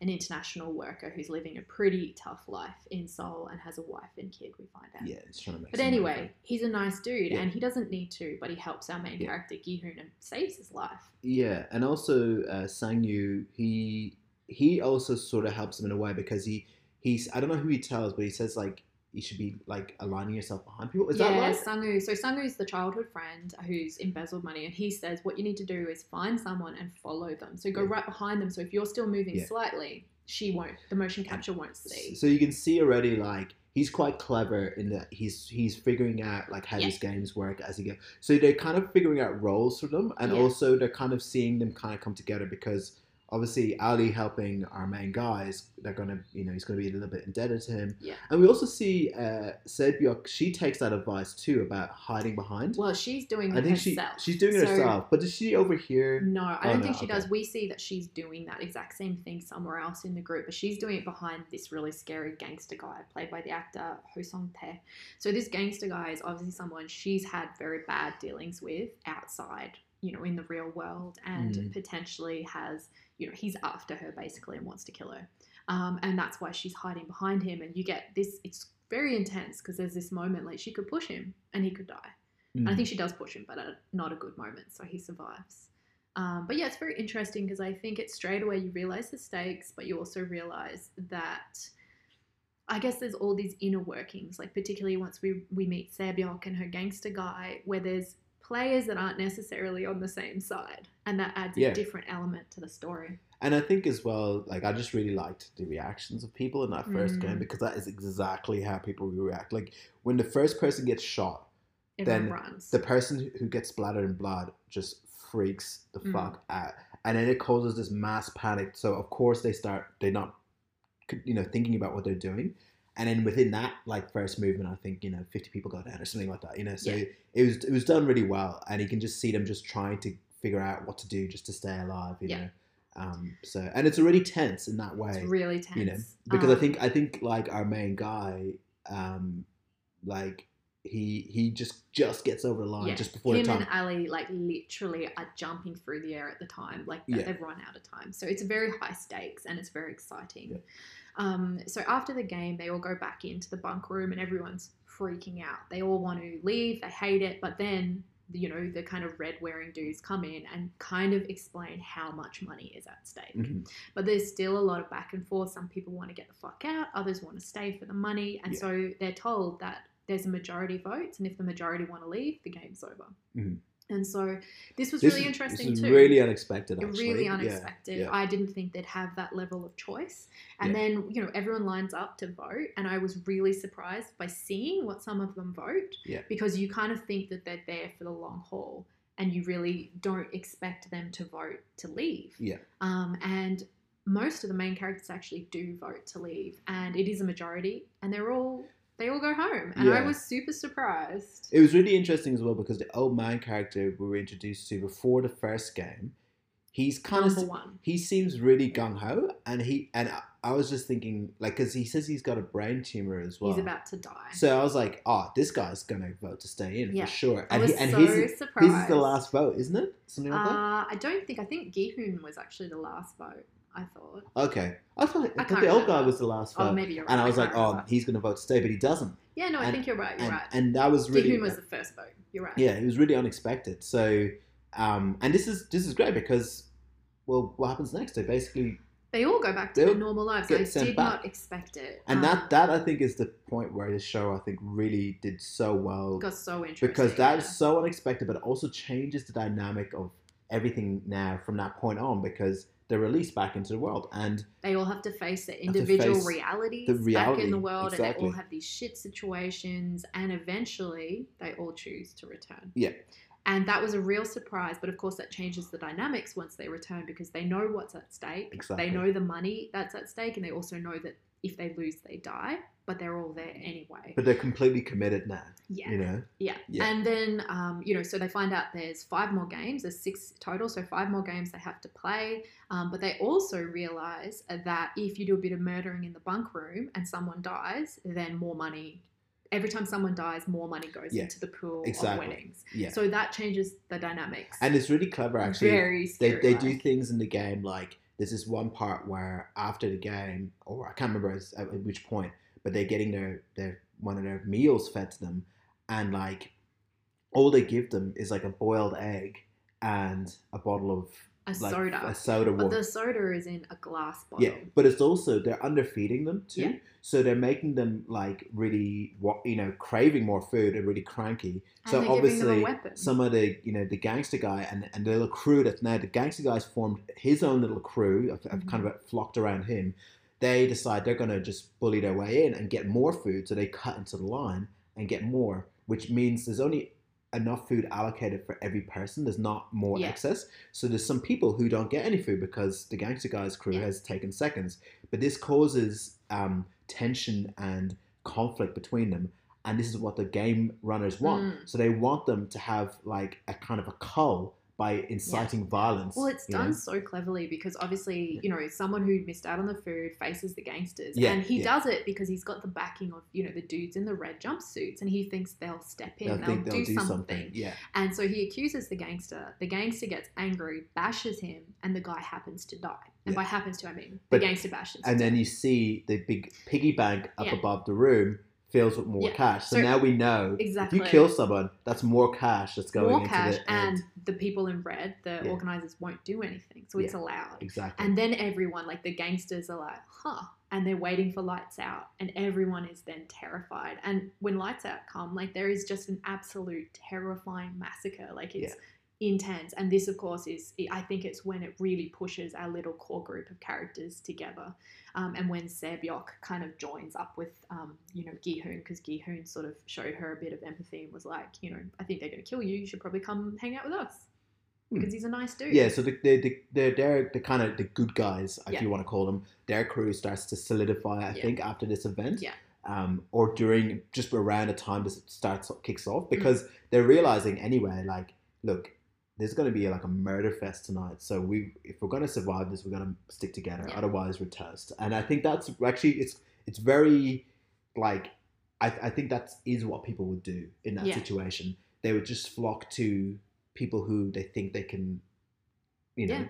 an international worker who's living a pretty tough life in Seoul and has a wife and kid. We find out. Yeah, it's trying to make. But anyway, he's a nice dude, Yeah. and he doesn't need to, but he helps our main Yeah. character Gi-hoon and saves his life. Yeah, and also uh, Sangwoo, he he also sort of helps him in a way because he he's I don't know who he tells, but he says like you should be like aligning yourself behind people. Is yeah, that right? Sangwoo. So Sangwoo's the childhood friend who's embezzled money, and he says what you need to do is find someone and follow them. So go Yeah. right behind them. So if you're still moving Yeah. slightly, she won't. The motion capture won't see. So you can see already like he's quite clever in that he's he's figuring out like how Yeah. these games work as he goes. So they're kind of figuring out roles for them, and also they're kind of seeing them kind of come together because obviously Ali helping our main guys, they're gonna you know he's gonna be a little bit indebted to him, Yeah. and we also see uh. She takes that advice too about hiding behind. Well, she's doing I it think she she's doing it So- herself, but does she overhear? No, I Oh, don't no, think she okay. does. We see that she's doing that exact same thing somewhere else in the group, but she's doing it behind this really scary gangster guy played by the actor Heo Sung Tae. So this gangster guy is obviously someone she's had very bad dealings with outside, you know, in the real world, and Mm. potentially has, you know, he's after her basically and wants to kill her, um, and that's why she's hiding behind him. And you get this. It's very intense because there's this moment like she could push him and he could die. And I Mm. think she does push him, but at not a good moment, so he survives. Um, but yeah, it's very interesting because I think it's straight away you realize the stakes, but you also realize that I guess there's all these inner workings, like particularly once we we meet Sae-byeok and her gangster guy, where there's players that aren't necessarily on the same side, and that adds Yeah. a different element to the story. And I think as well, like I just really liked the reactions of people in that first Mm. game because that is exactly how people react. Like when the first person gets shot, Everyone Then runs. the person who gets splattered in blood just freaks the Mm. fuck out, and then it causes this mass panic. So of course they start they're not, you know, thinking about what they're doing, and then within that like first movement, I think you know fifty people go down or something like that. You know, so Yeah. it was it was done really well, and you can just see them just trying to figure out what to do just to stay alive. You Yeah. know, um, so and it's already tense in that way it's really tense. you know because i Um, think i think like our main guy um like he he just just gets over the line Yeah, just before him the time and Ali like literally are jumping through the air at the time, like Yeah. they've run out of time. So it's a very high stakes and it's very exciting. Yeah. Um, so after the game, they all go back into the bunk room and everyone's freaking out. They all want to leave, they hate it, but then you know the kind of red wearing dudes come in and kind of explain how much money is at stake. Mhm. But there's still a lot of back and forth. Some people want to get the fuck out, others want to stay for the money. And Yeah. so they're told that there's a majority votes, and if the majority want to leave, the game's over. Mhm. And so this was This really is- interesting too. really unexpected actually really Yeah, unexpected. yeah. I didn't think they'd have that level of choice. And Yeah. then, you know, everyone lines up to vote. And I was really surprised by seeing what some of them vote. Yeah. Because you kind of think that they're there for the long haul and you really don't expect them to vote to leave. Yeah. Um, and most of the main characters actually do vote to leave. And it is a majority. And they're all. They all go home, and I was super surprised. it was really interesting as well because the old man character we were introduced to before the first game he's kind Number of one, he seems really gung-ho and he and I, I was just thinking like because he says he's got a brain tumor as well he's about to die. so I was like, oh, this guy's gonna vote to stay in Yeah. for sure. I And, was he, and so his, surprised. This is the last vote, isn't it? Something like that. Uh, I don't think. I think Gihun was actually the last vote. I thought. Okay, I thought, I I the old guy was the last Oh, maybe you're right. and I was like, can't oh, he's gonna vote to stay, but he doesn't. yeah, no, I and- think you're right. You're And, right. and that was really, Gihun was the first vote. You're right. yeah, it was really unexpected. So, um, and this is this is great because, well, what happens next? They basically, They all go back to their normal lives. I did back. not expect it. and Um, that that I think is the point where the show I think really did so well got so interesting because that yeah. is so unexpected, but it also changes the dynamic of everything now from that point on because they're released back into the world and they all have to face their individual face realities the back in the world, and they all have these shit situations, and eventually they all choose to return. Yeah. And that was a real surprise, but of course that changes the dynamics once they return because they know what's at stake. Exactly. They know the money that's at stake, and they also know that if they lose, they die. But they're all there anyway. but they're completely committed now. yeah. You know, Yeah. Yeah. And then, um, you know, so they find out there's five more games, there's six total, so five more games they have to play. Um, but they also realize that if you do a bit of murdering in the bunk room and someone dies, then more money, every time someone dies, more money goes Yeah, into the pool exactly. of winnings. yeah. So that changes the dynamics. and it's really clever actually. very they they do things in the game like there's this one part where after the game, or I can't remember at which point, but they're getting their their one of their meals fed to them, and like all they give them is like a boiled egg and a bottle of a like soda. a soda but water. the soda is in a glass bottle. Yeah, but it's also they're underfeeding them too. Yeah. So they're making them like really, wa- you know, craving more food and really cranky. And so they're them a obviously, some of the, you know, the gangster guy and, and the little crew that's now the gangster guy's formed his own little crew of, of kind Mm-hmm. of flocked around him. they decide they're going to just bully their way in and get more food. So they cut into the line and get more, which means there's only enough food allocated for every person. There's not more Yeah. excess. So there's some people who don't get any food because the Gangster Guys crew Yeah. has taken seconds. But this causes um, tension and conflict between them. And this is what the game runners want. Mm. So they want them to have like a kind of a cull by inciting violence. Well, it's you know? done so cleverly because obviously, you know, someone who missed out on the food faces the gangsters. Yeah, and he yeah. does it because he's got the backing of, you know, the dudes in the red jumpsuits and he thinks they'll step in, They'll they'll, they'll do, something. Yeah. And so he accuses the gangster. The gangster gets angry, bashes him, and the guy happens to die. And Yeah. by happens to, I mean But- the gangster bashes And then you see the big piggy bank up Yeah. above the room fills with more Yeah. cash. So, So- now we know Exactly. if you kill someone, that's more cash that's going More into cash, the and the people in red, the Yeah. organizers, won't do anything. So it's allowed. Exactly. And then everyone, like the gangsters, are like, huh. And they're waiting for lights out. And everyone is then terrified. And when lights out come, like there is just an absolute terrifying massacre. Like it's intense. And this, of course, is, I think it's when it really pushes our little core group of characters together. Um, and when Sae-byeok kind of joins up with, um, you know, Gihoon, because Gihoon sort of showed her a bit of empathy and was like, you know, I think they're going to kill you. You should probably come hang out with us. Hmm. Because he's a nice dude. yeah, so the, the, the, they're, they're the kind of the good guys, if Yeah. you want to call them. Their crew starts to solidify, I Yeah. think, after this event. Yeah. Um, or during just around the time this starts kicks Mm. off because they're realizing anyway, like, look, there's going to be like a murder fest tonight. So we, if we're going to survive this, we're going to stick together. Yeah. Otherwise, we're toast. And I think that's actually it's it's very like I, I think that is what people would do in that Yeah. situation. They would just flock to people who they think they can, you know, Yeah.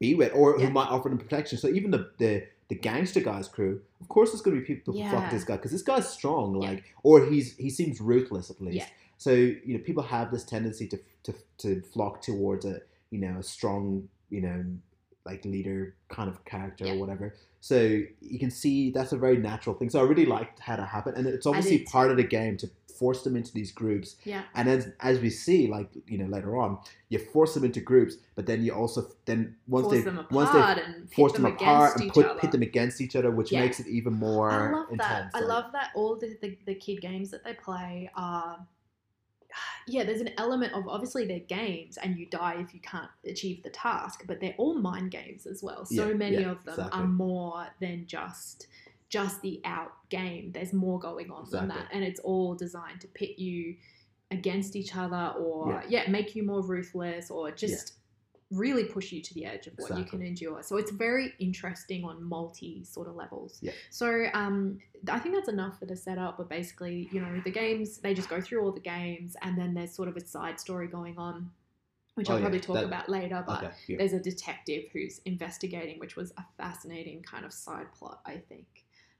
be with, or who might offer them protection. So even the the the gangster guys crew, of course, there's going to be people who flock to this guy because this guy's strong, like, or he's he seems ruthless at least. So you know, people have this tendency to to to flock towards a you know a strong you know like leader kind of character Yeah. or whatever. So you can see that's a very natural thing. So I really liked how that happened, and it's obviously part of the game to force them into these groups. Yeah. And as as we see, like you know later on, you force them into groups, but then you also then once force they them apart once they and pit force them, them, apart and put other. pit them against each other, which Yeah. makes it even more I love intense. that. I like- love that all the, the, the kid games that they play are. Yeah, there's an element of obviously they're games and you die if you can't achieve the task, but they're all mind games as well. So Yeah, many yeah, of them exactly. are more than just just the out game. There's more going on than that, and it's all designed to pit you against each other or Yeah. yeah, make you more ruthless or just really push you to the edge of what you can endure. So it's very interesting on multi sort of levels. Yeah. So um, I think that's enough for the setup. But basically, you know, the games they just go through all the games, and then there's sort of a side story going on, which Oh, I'll yeah, probably talk that- about later. But Okay, yeah. there's a detective who's investigating, which was a fascinating kind of side plot, I think.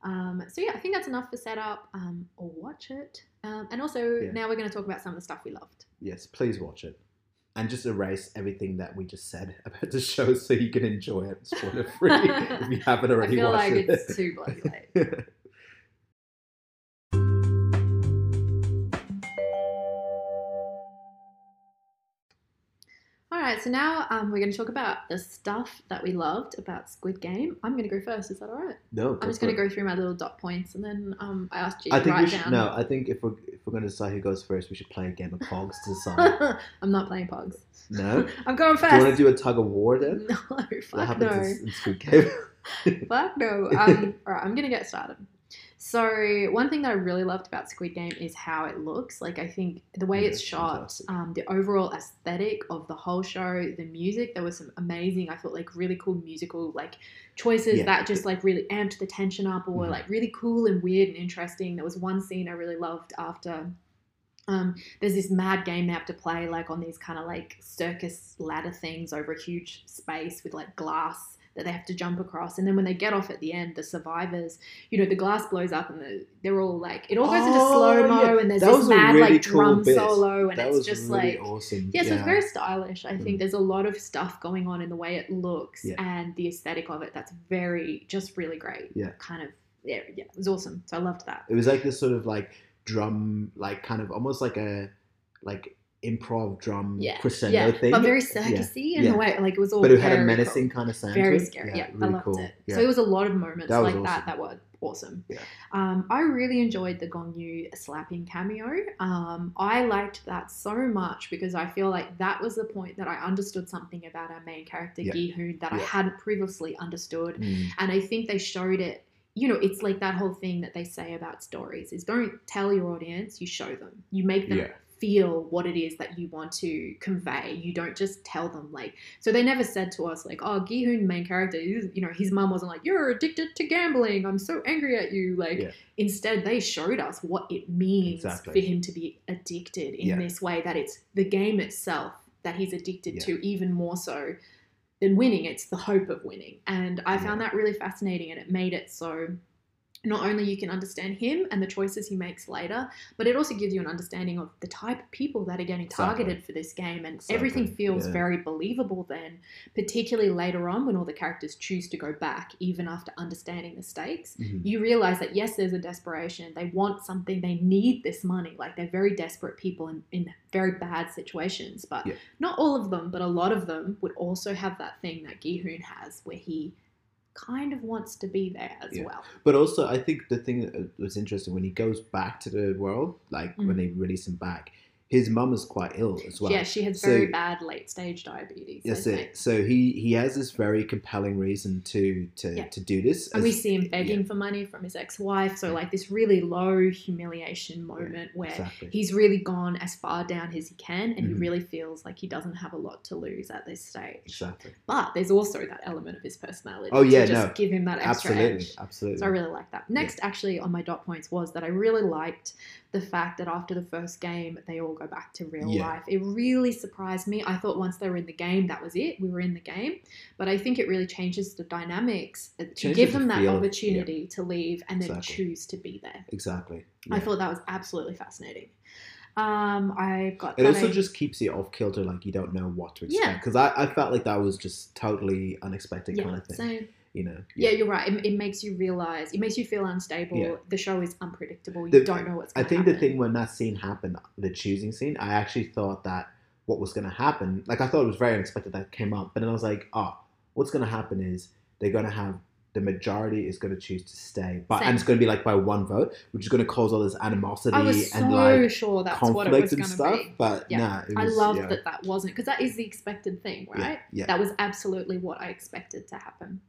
Um, so yeah, I think that's enough for setup. Um, or watch it. Um, and also Yeah. now we're going to talk about some of the stuff we loved. Yes, please watch it. And just erase everything that we just said about the show so you can enjoy it spoiler free if you haven't I already feel watched like it. it's too bloody late. so now um, we're going to talk about the stuff that we loved about Squid Game. I'm going to go first. Is that all right? no, I'm just going to go through my little dot points, and then um, I asked you I to think write we should. down. No, I think if we're if we're going to decide who goes first, we should play a game of Pogs to decide. I'm not playing Pogs. no, I'm going first. Do you want to do a tug of war then? No, That fuck happens no. in, in Squid Game. Fuck no. Um, all right, I'm gonna get started. So one thing that I really loved about Squid Game is how it looks. Like I think the way Yeah, it's shot, um, the overall aesthetic of the whole show, the music. There was some amazing, I thought, like really cool musical like choices Yeah. that just like really amped the tension up, or Mhm. like really cool and weird and interesting. There was one scene I really loved after. Um, there's this mad game they have to play like on these kind of like circus ladder things over a huge space with like glass that they have to jump across. And then when they get off at the end, the survivors, you know, the glass blows up and the, they're all like, it all goes into Oh, slow mo yeah. and there's That this mad really like cool drum bit. solo and that it's just really like, awesome. yeah, so it's very stylish. I think Mm. there's a lot of stuff going on in the way it looks Yeah. and the aesthetic of it that's very, just really great. Yeah. Kind of, yeah, yeah, it was awesome. So I loved that. It was like this sort of like drum, like kind of almost like a like improv drum Yeah, crescendo yeah, thing, but very circusy in yeah. a way. Like it was all but it had a menacing cool. kind of sound. very scary. Yeah, I really loved cool. it. Yeah. So it was a lot of moments That like that awesome. that were awesome. Yeah. Um, I really enjoyed the Gong Yu slapping cameo. Um, I liked that so much because I feel like that was the point that I understood something about our main character Yeah. Gi Hoon that I hadn't previously understood. Mm, And I think they showed it. You know, it's like that whole thing that they say about stories is don't tell your audience, you show them. You make them Yeah. Feel what it is that you want to convey. You don't just tell them like so they never said to us like, oh Gi-hoon main character, you know, his mom wasn't like, You're addicted to gambling, I'm so angry at you. Like Yeah. instead they showed us what it means Exactly. for him to be addicted in Yeah. this way, that it's the game itself that he's addicted Yeah. to even more so than winning. It's the hope of winning. And I found that really fascinating and it made it so not only you can understand him and the choices he makes later, but it also gives you an understanding of the type of people that are getting Exactly. targeted for this game. And Exactly, everything feels yeah. very believable then, particularly later on when all the characters choose to go back, even after understanding the stakes. mhm. You realize that yes, there's a desperation. They want something. They need this money. Like they're very desperate people in, in very bad situations. But Yeah. not all of them, but a lot of them would also have that thing that Gi-hoon has where he kind of wants to be there as Yeah. well. But also, I think the thing that was interesting when he goes back to the world, like when Mhm. they release him back, his mum is quite ill as well. yeah, she has So- very bad late stage diabetes. That's it. So he he has this very compelling reason to to, Yeah. to do this. And we see him begging yeah. for money from his ex-wife. So like this really low humiliation moment where exactly. he's really gone as far down as he can, and he Mhm. really feels like he doesn't have a lot to lose at this stage. exactly. But there's also that element of his personality. Oh, yeah, to just no. give him that extra Absolutely, edge. absolutely. So I really like that. Next, actually, on my dot points was that I really liked the fact that after the first game, they all go back to real Yeah. life. It really surprised me. I thought once they were in the game, that was it. We were in the game. But I think it really changes the dynamics to give the them that feel, opportunity to leave and then Exactly. choose to be there. exactly. I thought that was absolutely fascinating. Um, I got it also I- just keeps you off kilter, like you don't know what to Yeah. expect. Because I, I felt like that was just totally unexpected yeah, kind of thing. same. You know. Yeah, you're right. It, it makes you realize, it makes you feel unstable. Yeah. The show is unpredictable. You The- don't know what's I going to think happen. the thing when that scene happened, the choosing scene, I actually thought that what was going to happen, like I thought it was very unexpected that came up, but then I was like, oh, what's going to happen is they're going to have the majority is going to choose to stay, but Same. and it's going to be like by one vote, which is going to cause all this animosity I was so and like sure that's what it was conflict and stuff. be. But Yeah. nah, it I love yeah, that that wasn't because that is the expected thing, yeah, right? Yeah, That was absolutely what I expected to happen.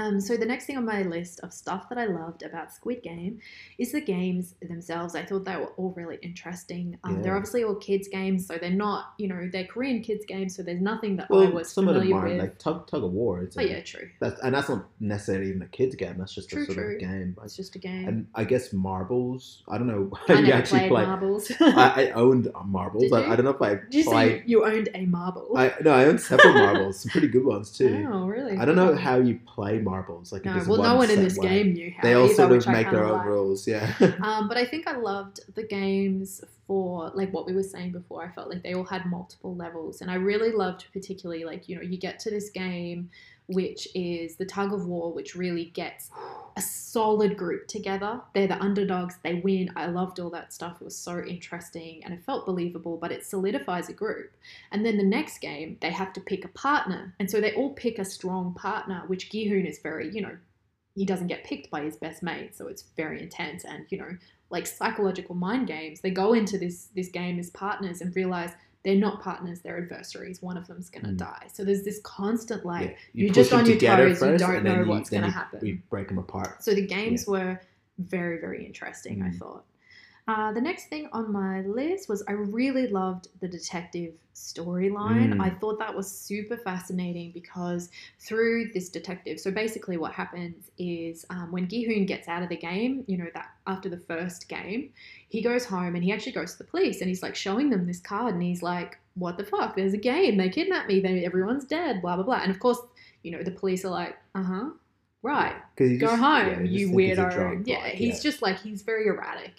Um, so the next thing on my list of stuff that I loved about Squid Game is the games themselves. I thought they were all really interesting. Um, They're obviously all kids games, so they're not, you know, they're Korean kids games, so there's nothing that I well, was some of them familiar are with. like tug tug of war. It's oh a- yeah, true. that's, and that's not necessarily even a kids game. That's just True, a sort true. of game. It's just a game. And I guess marbles. I don't know how I you actually played play. marbles. I, I owned marbles. You? I don't know if I Did you say played. you owned a marble? I no, I owned several marbles, some pretty good ones too. Oh, really? I don't know how you play marbles. Like, if No, well, no one one in this way. game knew how. They all either, sort of make their own rules. Yeah. Um, but I think I loved the games for like what we were saying before. I felt like they all had multiple levels, and I really loved particularly like you know you get to this game which is the tug of war, which really gets a solid group together. They're the underdogs, they win. I loved all that stuff. It was so interesting and it felt believable, but it solidifies a group. And then the next game, they have to pick a partner. And so they all pick a strong partner, which Gi-hoon is very, you know, he doesn't get picked by his best mate, so it's very intense and, you know, like psychological mind games. They go into this this game as partners and realize they're not partners, they're adversaries. One of them's gonna Mm. die. So there's this constant like Yeah. you're just on your toes, you don't know you- what's gonna you- happen. We break them apart. So the games were very, very interesting, I Mm. thought. Uh, the next thing on my list was I really loved the detective storyline. Mm. I thought that was super fascinating because through this detective, so basically what happens is um, when Gi-hoon gets out of the game, you know, that after the first game, he goes home and he actually goes to the police and he's like showing them this card and he's like, what the fuck? There's a game. They kidnapped me. They, everyone's dead, blah, blah, blah. And of course, you know, the police are like, uh huh, Right. go just- home, yeah, you you just he's weirdo. Yeah, he's just like he's very erratic.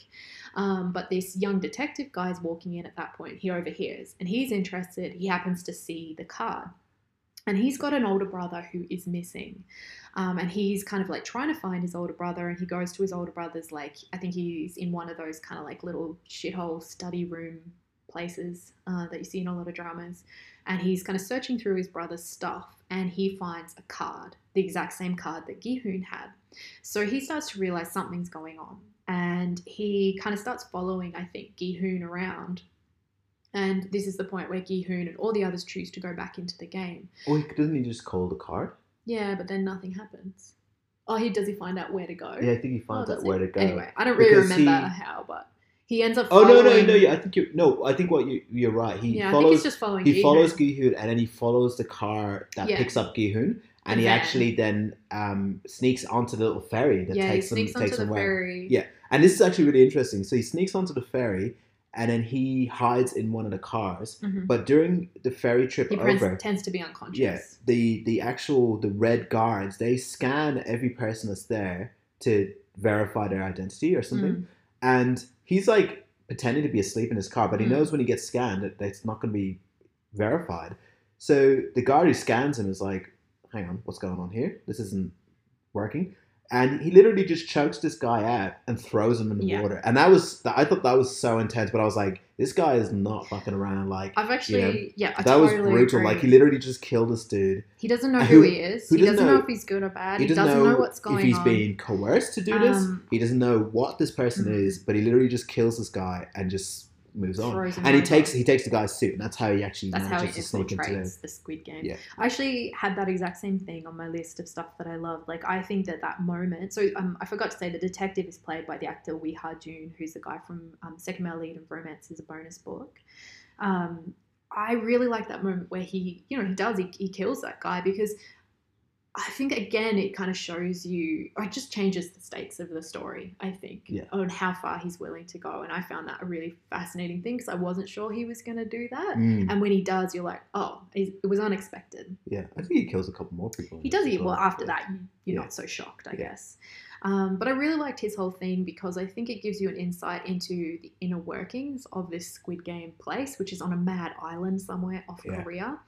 Um, but this young detective guy is walking in at that point. He overhears and he's interested. He happens to see the card. And he's got an older brother who is missing. Um, and he's kind of like trying to find his older brother. And he goes to his older brother's, like, I think he's in one of those kind of like little shithole study room places uh, that you see in a lot of dramas. And he's kind of searching through his brother's stuff and he finds a card, the exact same card that Gi-hoon had. So he starts to realize something's going on. And he kind of starts following, I think, Gi-hoon around. And this is the point where Gi-hoon and all the others choose to go back into the game. Or he- doesn't he just call the card? Yeah, but then nothing happens. Oh, he does he find out where to go? Yeah, I think he Oh, finds does out he? where to go. Anyway, I don't really Because remember he- how, but he ends up. Oh no, no, no! Yeah, I think you no. I think what you you're right. He Yeah, I think he's follows just following. he Gi-hoon. follows Gi-hoon and then he follows the car that Yeah. picks up Gi-hoon and And he then- actually then um, sneaks onto the little ferry that Yeah, he takes him sneaks takes onto him the where. ferry. Yeah. And this is actually really interesting. So he sneaks onto the ferry and then he hides in one of the cars. Mhm. But during the ferry trip He over, tends, to be unconscious. yeah, the the actual the red guards they scan every person that's there to verify their identity or something, Mm. and he's like pretending to be asleep in his car, but he Mm. knows when he gets scanned that that's not going to be verified. So the guard who scans him is like, "Hang on, what's going on here? This isn't working." And he literally just chokes this guy out and throws him in the Yeah. water. And that was, I thought that was so intense. But I was like, this guy is not fucking around. Like I've actually, yeah, I that totally was brutal. agree. Like he literally just killed this dude. he doesn't know who, who- he is. who He doesn't doesn't know, know- if he's good or bad. he doesn't, know, what's going if he's on. being coerced to do this. Um, He doesn't know what this person Mhm. is, but he literally just kills this guy and just moves on. throws And he takes he takes the guy's suit, and that's how he actually That's how manages to sneak into the Squid Game. Yeah. I actually had that exact same thing on my list of stuff that I love. Like I think that that moment. So um, I forgot to say the detective is played by the actor Wi Ha Jun, who's the guy from um, Second Male Lead and Romance is a bonus book. Um, I really like that moment where he, you know, he does he, he kills that guy because I think again it kind of shows you, or it just changes the stakes of the story. I think Yeah. on how far he's willing to go, and I found that a really fascinating thing because I wasn't sure he was going to do that. Mm, And when he does, you're like, oh, it was unexpected. yeah, I think he kills a couple more people. He does it well after that. You, you're Yeah. not so shocked, I Yeah. guess. Um, but I really liked his whole thing because I think it gives you an insight into the inner workings of this Squid Game place, which is on a mad island somewhere off. Korea.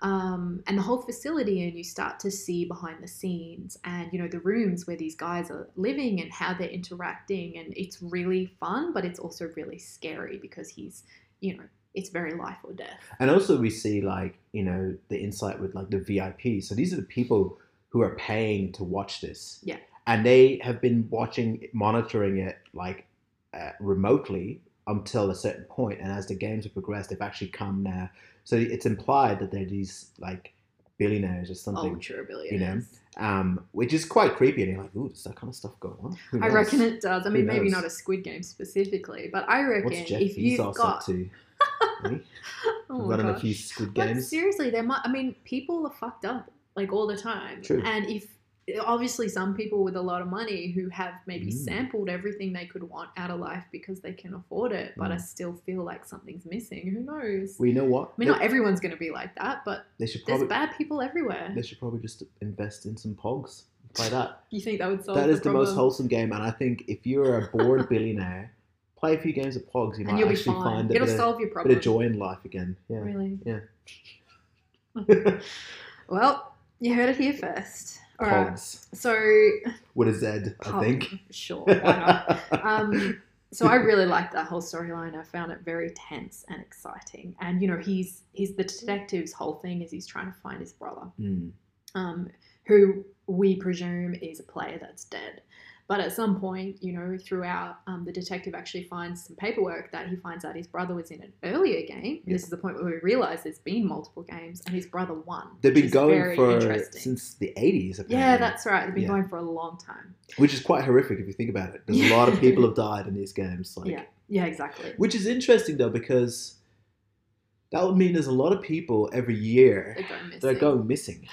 Um, and the whole facility, and you start to see behind the scenes and you know the rooms where these guys are living and how they're interacting, and it's really fun, but it's also really scary because he's, you know, it's very life or death. And also we see like you know the insight with like the VIP. So these are the people who are paying to watch this. Yeah. And they have been watching, monitoring it like uh, remotely until a certain point, and as the games have progressed, they've actually come now. So it's implied that they're these like billionaires or something, Ultra billionaires. um, which is quite creepy. And you're like, ooh, does that kind of stuff go on? Who I knows? reckon it does. I mean, maybe not a Squid Game specifically, but I reckon What's Jeff if you've got to? Oh Running a few Squid Games. But seriously, there might. I mean, people are fucked up like all the time. True. And if obviously some people with a lot of money who have maybe Mm. sampled everything they could want out of life because they can afford it, but I Mm. still feel like something's missing. Who knows? Well, you know what? I mean, not everyone's going to be like that, but they should there's bad people everywhere. they should probably just invest in some pogs. Play that. You think that would solve that is the, problem? most wholesome game, and I think if you're a bored billionaire, play a few games of pogs. You and might actually find a It'll bit, of, solve your bit problem. of joy in life again. Yeah. Really? Yeah. Well, you heard it here first. All right. Pogs So, with a Z, I Pog, think. Sure, why not? um, so I really liked that whole storyline. I found it very tense and exciting. And you know, he's he's the detective's whole thing is he's trying to find his brother, Mm. um, who we presume is a player that's dead. But at some point, you know, throughout, um, the detective actually finds some paperwork that he finds out his brother was in an earlier game. Yeah. This is the point where we realize there's been multiple games, and his brother won. They've been going for since the 80s, apparently. yeah, that's right. They've been Yeah. going for a long time. which is quite horrific if you think about it. There's a lot of people have died in these games. Like, yeah, yeah, exactly. Which is interesting though, because that would mean there's a lot of people every year that are going missing.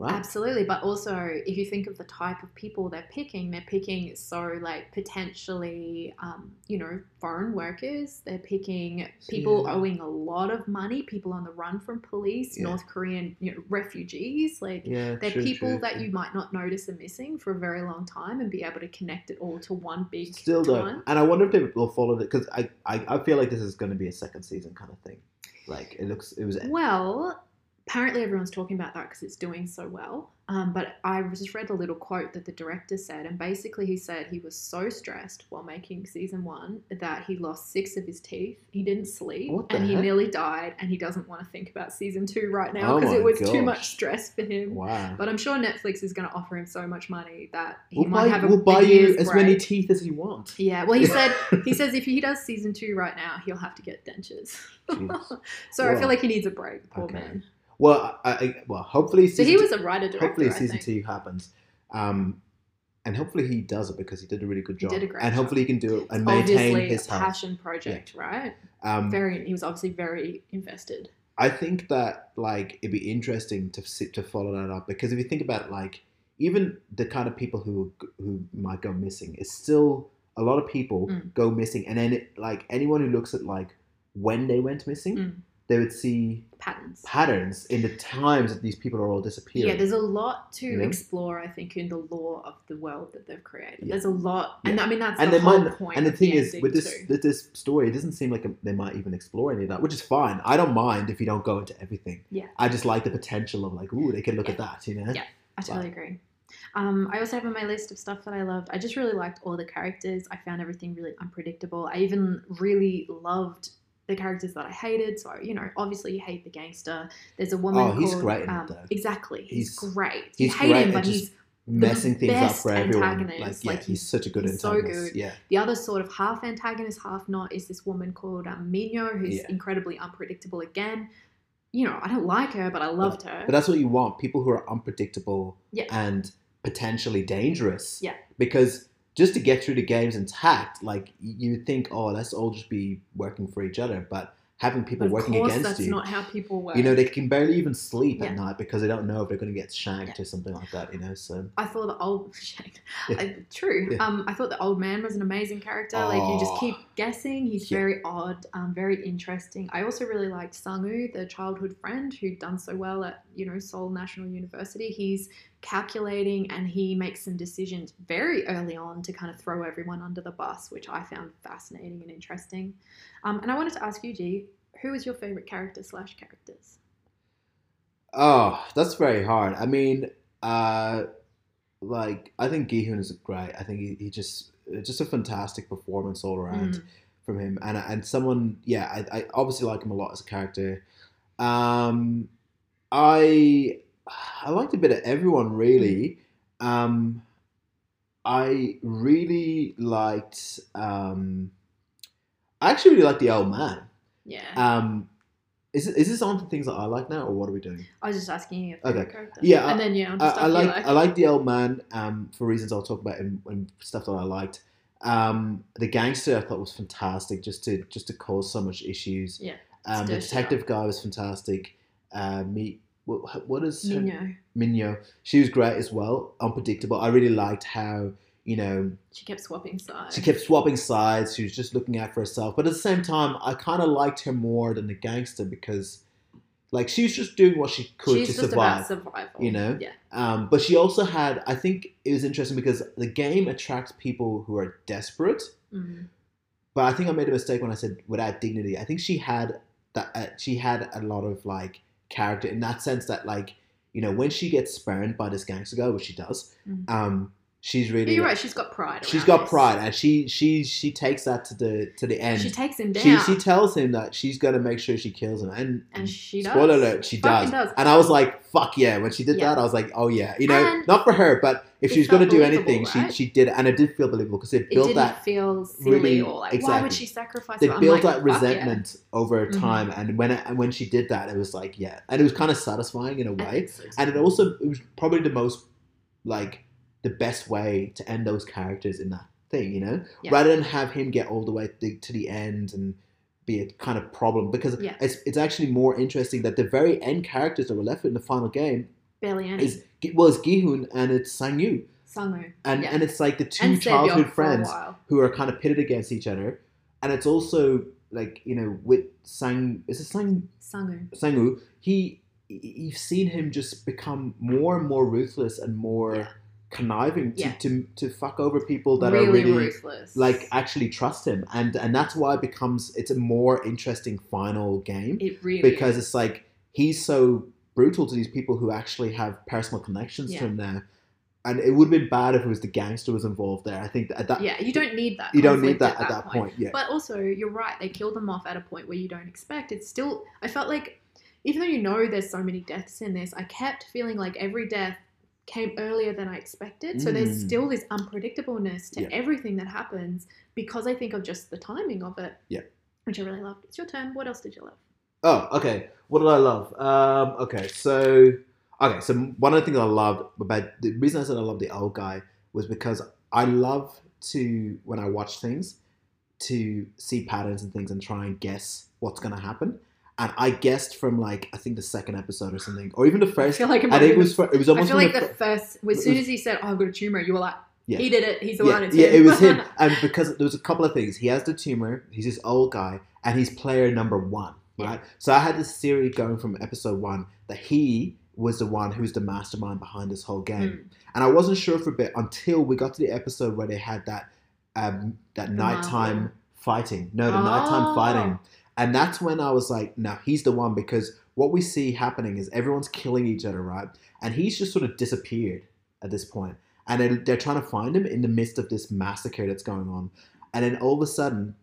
Right? Absolutely, but also if you think of the type of people they're picking, they're picking so like potentially, um, you know, foreign workers. They're picking people Yeah. owing a lot of money, people on the run from police, Yeah. North Korean you know, refugees. Like Yeah, they're true, people true, that true. you might not notice are missing for a very long time and be able to connect it all to one big Still though, time. and I wonder if they will follow it because I, I I feel like this is going to be a second season kind of thing. Like it looks, it was Well, apparently everyone's talking about that because it's doing so well. Um, but I just read a little quote that the director said, and basically he said he was so stressed while making season one that he lost six of his teeth. He didn't sleep, and he nearly died. And he doesn't want to think about season two right now Oh because my it was too much stress for him. Wow. But I'm sure Netflix is going to offer him so much money that he We'll might buy, have a, we'll buy you as break. many teeth as you want. Yeah, well, he said he says if he does season two right now, he'll have to get dentures. So I feel like he needs a break, poor Okay. man. Well, I, I, well, hopefully So he was a writer director. hopefully season two happens, um, and hopefully he does it because he did a really good He job. did a great and job. hopefully he can do it and maintain Obviously, his a health. passion project, right? Um, Very. He was obviously very invested. I think that like it'd be interesting to sit to follow that up because if you think about like even the kind of people who who might go missing, it's still a lot of people Mm. go missing, and then it, like anyone who looks at like when they went missing, Mm. They would see Patterns. patterns in the times that these people are all disappearing. Yeah, there's a lot to You know? explore, I think, in the lore of the world that they've created. Yeah. There's a lot, and I mean that's and the whole might, point. and the thing is with this too. with this story, it doesn't seem like they might even explore any of that, which is fine. I don't mind if you don't go into everything. Yeah. I just like the potential of like, ooh, they could look at that, you know. Yeah. I totally agree. Um, I also have on my list of stuff that I loved. I just really liked all the characters. I found everything really unpredictable. I even really loved the characters that I hated. So you know, obviously you hate the gangster. There's a woman. Oh, he's called, great um. Exactly, he's, He's- great. he's you hate great him, but he's Messing things up for everyone. Like, yeah, Like, he's, such a good he's so good. Yeah. The other sort of half antagonist, half not is this woman called um, Mino, who's Yeah. incredibly unpredictable again. You know, I don't like her, but I loved her. But that's what you want people who are unpredictable Yeah. and potentially dangerous. Yeah. Because just to get through the games intact, like you think, oh, let's all just be working for each other. But having people of working course, against that's you, not how people work. you know, they can barely even sleep Yeah. at night because they don't know if they're going to get shanked Yeah. or something like that, you know? So, I thought the old shit. Yeah. I- true. Um, I thought the old man was an amazing character. Like you just Oh. keep guessing. He's Yeah. very odd, um, very interesting. I also really liked Sangwoo, the childhood friend who'd done so well at you know Seoul National University. He's calculating and he makes some decisions very early on to kind of throw everyone under the bus, which I found fascinating and interesting. Um, and I wanted to ask you, G, who is your favorite character slash characters? oh, that's very hard. I mean, uh, like, I think Gihun is great. I think he, he just, just a fantastic performance all around. Mm. from him and and someone yeah I, I obviously like him a lot as a character um i i liked a bit of everyone really um i really liked um i actually really liked the old man Yeah. um is, it, is this on things that i like now or what are we doing I was just asking you okay. character. Yeah, And then yeah, I, I like, like. I like the old man um, for reasons I'll talk about and, stuff that I liked. Um, the gangster I thought was fantastic, just to just to cause so much issues. Yeah, Um, the detective guy was fantastic. Uh, me, what, what is her- Minyo. Minyo? She was great as well. Unpredictable. I really liked how you know She kept swapping sides. she kept swapping sides. She was just looking out for herself. But at the same time, I kind of liked her more than the gangster because, like, she was just doing what she could She's to just survive. about survival. you know? Yeah. Um, but she also had, I think it was interesting because the game attracts people who are desperate. Mm. But I think I made a mistake when I said without dignity. I think she had that. Uh, she had a lot of like character in that sense that like you know when she gets spurned by this gangster guy, which she does. Mhm. Um, she's really. you're right. She's got pride. She's got this. pride, and she she she takes that to the to the end. She takes him down. She, she tells him that she's gonna make sure she kills him, and and she does. spoiler alert, she does. does. And I was like, "Fuck yeah!" When she did Yeah. that, I was like, "Oh yeah," you know, And not for her, but if it she's gonna do anything, right? she she did, it. and it did feel believable because it It built didn't that feel silly really- or like why would she sacrifice? they? Built like, that fuck yeah. resentment over Mhm. time, and when it, and when she did that, it was like, yeah, and it was kind of satisfying in a way, it's- it's- and it also it was probably the most like the best way to end those characters in that thing, you know, Yeah. rather than have him get all the way to, the end and be a kind of problem because Yeah. it's it's actually more interesting that the very end characters that were left in the final game barely any. is well, it's Gihun and it's Sangyu, Sangwoo. and Yeah. and it's like the two and childhood friends who are kind of pitted against each other, and it's also like you know with Sang is it Sang Sangwoo. Sangwoo he you've seen him just become more and more ruthless and more. Conniving to, Yeah. to to fuck over people that really, are really ruthless. like actually trust him, and and that's why it becomes it's a more interesting final game it really because is. it's like he's so brutal to these people who actually have personal connections Yeah. to him there. And it would have been bad if it was the gangster was involved there. I think at that yeah, you don't need that. you don't need that at that point. Yeah. But also, you're right. They kill them off at a point where you don't expect. It's still. I felt like, even though you know there's so many deaths in this, I kept feeling like every death came earlier than I expected. So there's Mm. still this unpredictableness to Yeah. everything that happens because I think of just the timing of it. Yeah. Which I really loved. It's your turn. What else did you love? Oh, okay. What did I love? Um, okay, so okay, so one of the things I loved about the reason I said I love the old guy was because I love to when I watch things to see patterns and things and try and guess what's gonna happen. And I guessed from like I think the second episode or something, or even the first. I feel like it I think it was it was I almost feel like the the first, as soon as he said, "Oh, I've got a tumor," you were like, Yeah. "He did it. He's the yeah, one." It's yeah, it was him. And because there was a couple of things, he has the tumor. He's this old guy, and he's player number one, Yeah. right? So I had this theory going from episode one that he was the one who's the mastermind behind this whole game, Mm. and I wasn't sure for a bit until we got to the episode where they had that um, that The nighttime marble. fighting. No, the nighttime Oh. fighting. And that's when I was like, no, he's the one because what we see happening is everyone's killing each other, right? And he's just sort of disappeared at this point. And then they're trying to find him in the midst of this massacre that's going on. And then all of a sudden,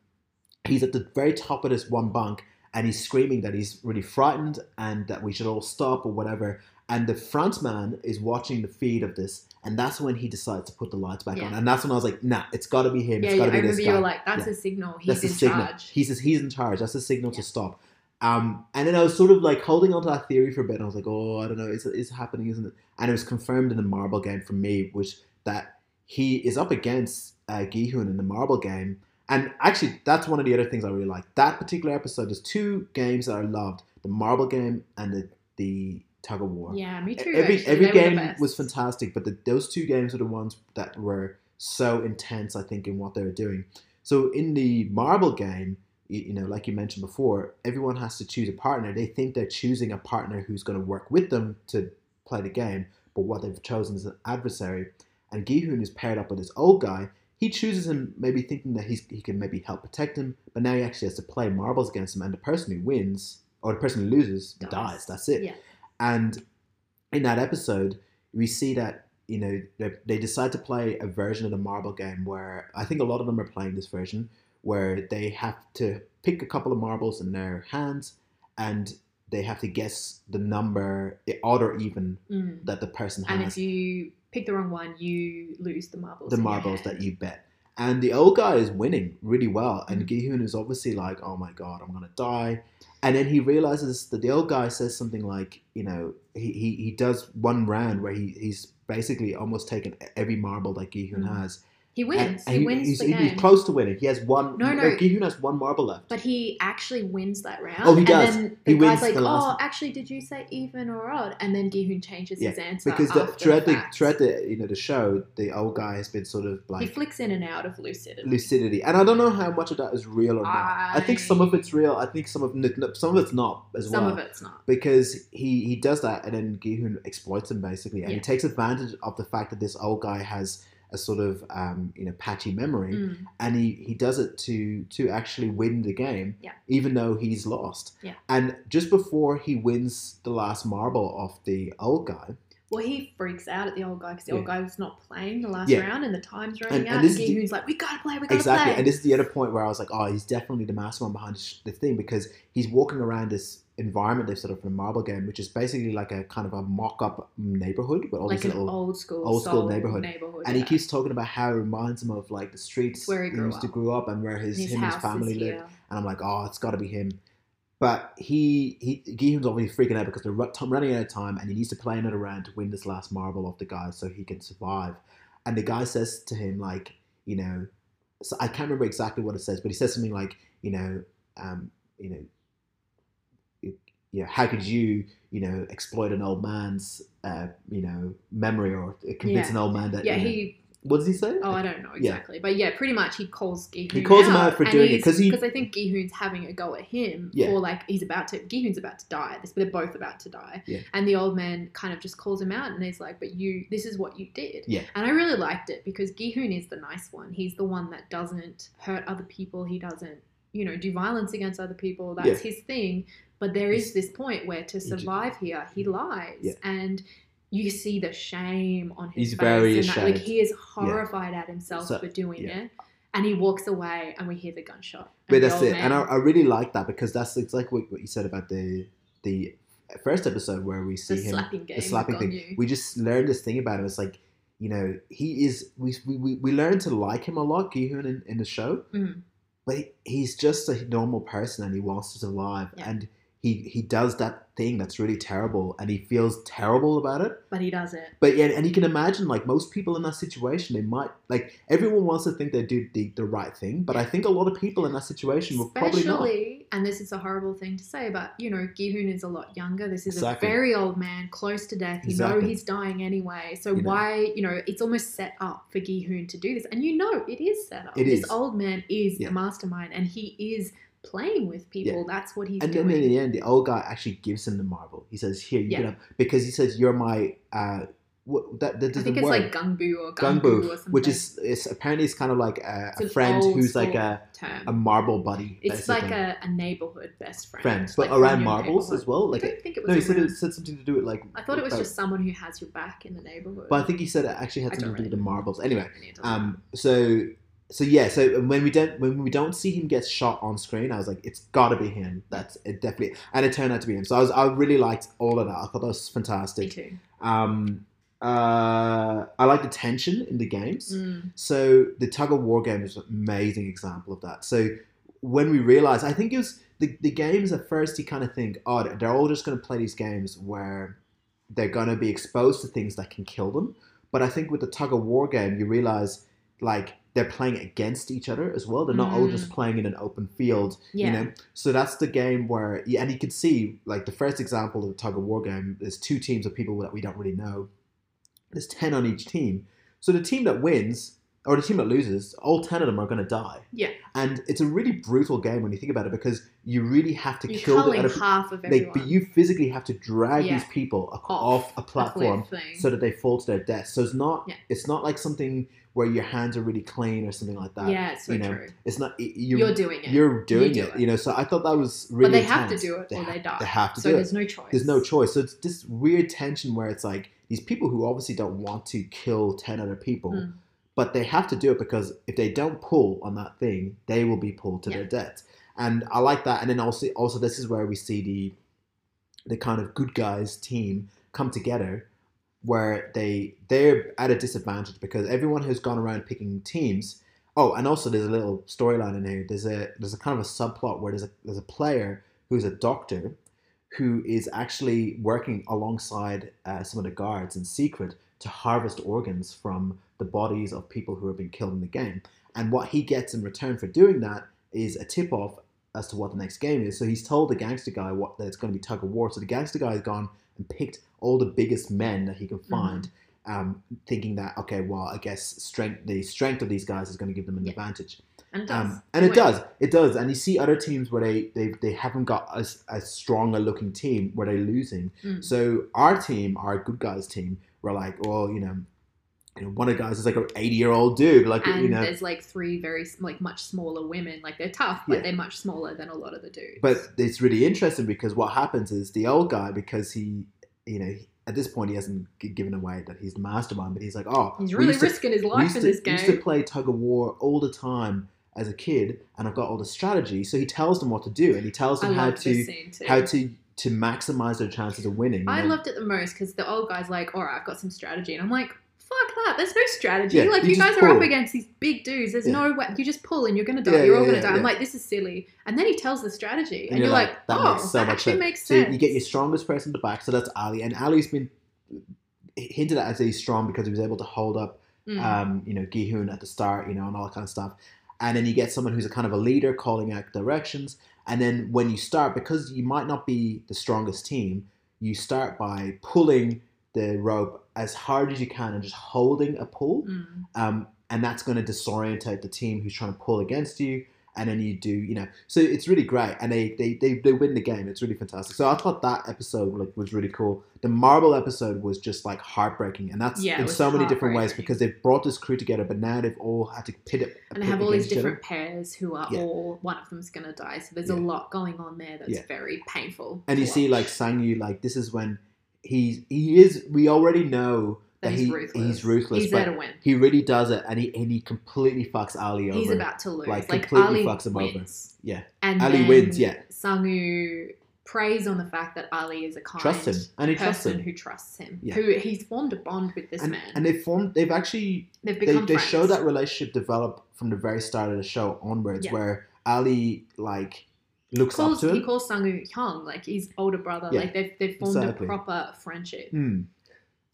he's at the very top of this one bunk and he's screaming that he's really frightened and that we should all stop or whatever. And the front man is watching the feed of this. And that's when he decides to put the lights back Yeah. on. And that's when I was like, nah, it's got to be him. Yeah, it's yeah, got to be remember this you guy. were like, "That's Yeah. a signal. He's That's in signal. charge." He's he's in charge. That's a signal Yeah. to stop. Um, and then I was sort of like holding on to that theory for a bit. And I was like, oh, I don't know, it's it's happening, isn't it? And it was confirmed in the marble game for me, which that he is up against uh, Gihun in the marble game. And actually, that's one of the other things I really like. That particular episode, there's two games that I loved: the marble game and the the tug of war. Yeah, me too. Every actually. every They game was fantastic, but the, those two games were the ones that were so intense. I think in what they were doing. So in the marble game, you, you know, like you mentioned before, everyone has to choose a partner. They think they're choosing a partner who's going to work with them to play the game, but what they've chosen is an adversary. And Gihun is paired up with this old guy. He chooses him, maybe thinking that he's, he can maybe help protect him, but now he actually has to play marbles against him, and the person who wins or the person who loses Dies. dies. That's it. Yeah. And in that episode, we see that you know they, they decide to play a version of the marble game where I think a lot of them are playing this version where they have to pick a couple of marbles in their hands and they have to guess the number odd or even Mm. that the person has. And if you pick the wrong one, you lose the marbles. the marbles that you bet. And the old guy is winning really well, and Mm. Gihun is obviously like, "Oh my god, I'm gonna die." And then he realizes that the old guy says something like, you know, he, he, he does one round where he, he's basically almost taken every marble that Gihun Mm. has. He wins. and he, wins he's, the he's close to winning. He has one. No, no. Gihun has one marble left. But he actually wins that round. Oh, he does. And then the He guy's wins like, the last- "Oh, actually, did you say even or odd?" And then Gihun changes his Yeah, answer Because the, throughout the throughout the you know the show, the old guy has been sort of like he flicks in and out of lucidity. lucidity, and I don't know how much of that is real or not. I, think some of it's real. I think some of some of it's not as Some well. Some of it's not. because he he does that, and then Gihun exploits him basically, and he takes advantage of the fact that this old guy has a sort of um, you know patchy memory, Mm. and he he does it to to actually win the game, Yeah. even though he's lost. Yeah. And just before he wins the last marble off the old guy, Well, he freaks out at the old guy because the old guy was not playing the last Yeah. round and the time's running And- out. and And, the- like, "We gotta play. We gotta exactly, play." and this is the other point where I was like, oh, he's definitely the mastermind behind this, this thing because he's walking around this environment they've set up for the marble game, which is basically like a kind of a mock-up neighborhood with all like these an little old school, old school neighborhood. neighborhood. and he keeps talking about how it reminds him of like the streets Where he grew used to up. grow up and where his, his him and his family lived. And I'm like, oh, it's got to be him. But he he Gihun's obviously freaking out because they're running out of time, and he needs to play another round to win this last marble off the guy so he can survive. And the guy says to him like, you know, so I can't remember exactly what it says, but he says something like, you know, um, you know, it- you know, how could you, you know, exploit an old man's, uh, you know, memory or convince Yeah. an old man that, Yeah, you know- he. What does he say? Oh, I don't know Yeah. exactly, but yeah, pretty much he calls Gihun. He calls him out for doing it, 'cause he- because I think Gihun's having a go at him Yeah. for like he's about to Gihun's about to die. This, they're both about to die, Yeah. and the old man kind of just calls him out and he's like, "But you, this is what you did." Yeah. and I really liked it because Gihun is the nice one. He's the one that doesn't hurt other people. He doesn't. You know, do violence against other people. That's his thing. But there is this point where to survive here, he mm. lies, Yeah. and you see the shame on his He's face. very and that, like he is horrified at himself So- for doing yeah. it, and he walks away, and we hear the gunshot. But the that's old it, and I, I really like that because that's it's like what, what you said about the the first episode where we see the him slapping game, the slapping thing. you. We just learned this thing about him. It's like you know he is we we, we, we learned to like him a lot, Gihoon in, in the show, Mhm. but he, he's just a normal person and he wants to survive Yeah. and he he does that thing that's really terrible and he feels terrible about it. But he does it. But yeah, and you can imagine like most people in that situation, they might like everyone wants to think they do the, the right thing, but I think a lot of people in that situation will probably not. Especially, and this is a horrible thing to say, but you know, Gihoon is a lot younger. This is Exactly. a very old man, close to death. You know he's dying anyway. So You know. why, you know, it's almost set up for Gihoon to do this. And you know it is set up. It this is. old man is Yeah. the mastermind and he is playing with people. That's what he's doing. And doing. then in the end, the old guy actually gives him the marble. He says, "Here, you Yeah. can have," because he says, "You're my uh, what that, that I think it's word like Gungbu or or Gungbu, something. which is it's apparently it's kind of like a, a friend who's like a, term. a marble buddy. it's basically. like a, a neighborhood best friend. friend, but like around marbles as well. Like I don't think it was no, he said it said something to do with like. I thought it was uh, just someone who has your back in the neighborhood. But I think he said it actually had something don't to do with the marbles. Anyway, um, so so yeah, so when we don't when we don't see him get shot on screen, I was like, it's got to be him. That's it, definitely, and it turned out to be him. So I was I really liked all of that. I thought that was fantastic. Me too. Um, uh, I like the tension in the games. Mm. So the tug of war game is an amazing example of that. So when we realized, I think it was the, the games at first you kind of think, oh, they're all just going to play these games where they're going to be exposed to things that can kill them. But I think with the tug of war game, you realize like they're playing against each other as well. They're not all just mm. playing in an open field, Yeah. you know. So that's the game where, yeah, and you can see like the first example of the tug of war game. There's two teams of people that we don't really know. There's ten on each team. So the team that wins or the team that loses, all ten of them are going to die. Yeah. And it's a really brutal game when you think about it because you really have to You're kill the culling other. half of everyone. Like, but you physically have to drag Yeah. these people ac- Off off, a a platform so that they fall to their death. So it's not Yeah. it's not like something where your hands are really clean or something like that. yeah, it's so you know, true. It's not You're, you're doing it. you're doing do it, it. You know, so I thought that was really. but they have to do it or ha- they die. They have to do it. so do there's it. no choice. There's no choice. So it's this weird tension where it's like these people who obviously don't want to kill ten other people, Mm. But they have to do it because if they don't pull on that thing, they will be pulled to Yeah. their death. And I like that. And then also, also this is where we see the the kind of good guys team come together, where they they're at a disadvantage because everyone who's gone around picking teams. Oh, and also there's a little storyline in here. There's a there's a kind of a subplot where there's a there's a player who's a doctor who is actually working alongside uh, some of the guards in secret to harvest organs from the bodies of people who have been killed in the game. And what he gets in return for doing that is a tip off as to what the next game is. So he's told the gangster guy what that it's going to be tug of war. So the gangster guy has gone and picked all the biggest men that he can find, um, thinking that okay, well, I guess strength the strength of these guys is going to give them an Yeah. advantage. and it does. Um, and it Wait. does, it does. And you see other teams where they they, they haven't got as a stronger looking team where they're losing. Mm. So our team, our good guys team, we're like, well, you know, you know, one of the guys is like an eighty year old dude, like and you know. there's like three very like much smaller women. Like they're tough, but Yeah. they're much smaller than a lot of the dudes. But it's really interesting because what happens is the old guy, because he, you know, at this point he hasn't given away that he's the mastermind, but he's like, oh, he's really used to- risking his life in to, this we used to play tug of war all the time as a kid, and I've got all the strategy. So he tells them what to do, and he tells them how to this scene too. how to to maximize their chances of winning. I And then- loved it the most because the old guy's like, "All right, I've got some strategy," and I'm like, "Fuck that! There's no strategy. Yeah, like you you, guys are up against these big dudes. There's Yeah. no way. You just pull and you're gonna die. Yeah, you're all gonna die." I'm like, "This is silly." And then he tells the strategy, and, And you're, like, like, "That "Oh, makes so that much actually sense." makes So sense." you get your strongest person at the back. So that's Ali, and Ali's been hinted at as he's strong because he was able to hold up Mm. um, you know, Gihun at the start, you know, and all that kind of stuff. And then you get someone who's a kind of a leader calling out directions. And then when you start, because you might not be the strongest team, you start by pulling the rope as hard as you can and just holding a pull. Mm. Um, and that's going to disorientate the team who's trying to pull against you. and then you do, you know, so it's really great, and they they they, they win the game. It's really fantastic. So I thought that episode like was really cool. The Marble episode was just like heartbreaking, and that's Yeah, in so many different ways because they've brought this crew together, but now they've all had to pit it. and they pit have all these against each other. different pairs who are Yeah. all one of them's going to die. So there's Yeah. a lot going on there that's very painful. and you see like watch. Sangwoo, like this is when he's he is. We already know That that, he's he ruthless. he's ruthless, He's but there to win. he really does it, and he and he completely fucks Ali over. He's about to lose. Like, Like, completely Ali fucks him over. Yeah. And Ali wins, yeah. Sangwoo preys on the fact that Ali is a kind Trust him, and he trusts him. who trusts him. Yeah. Who he's formed a bond with this and, man. and they formed. They've actually They've they, become they friends. show that relationship develop from the very start of the show onwards, Yeah. where Ali like looks calls, up to he him. calls Sangwoo Hyung, like his older brother. Yeah, like they've, they've formed exactly. a proper friendship. Hmm.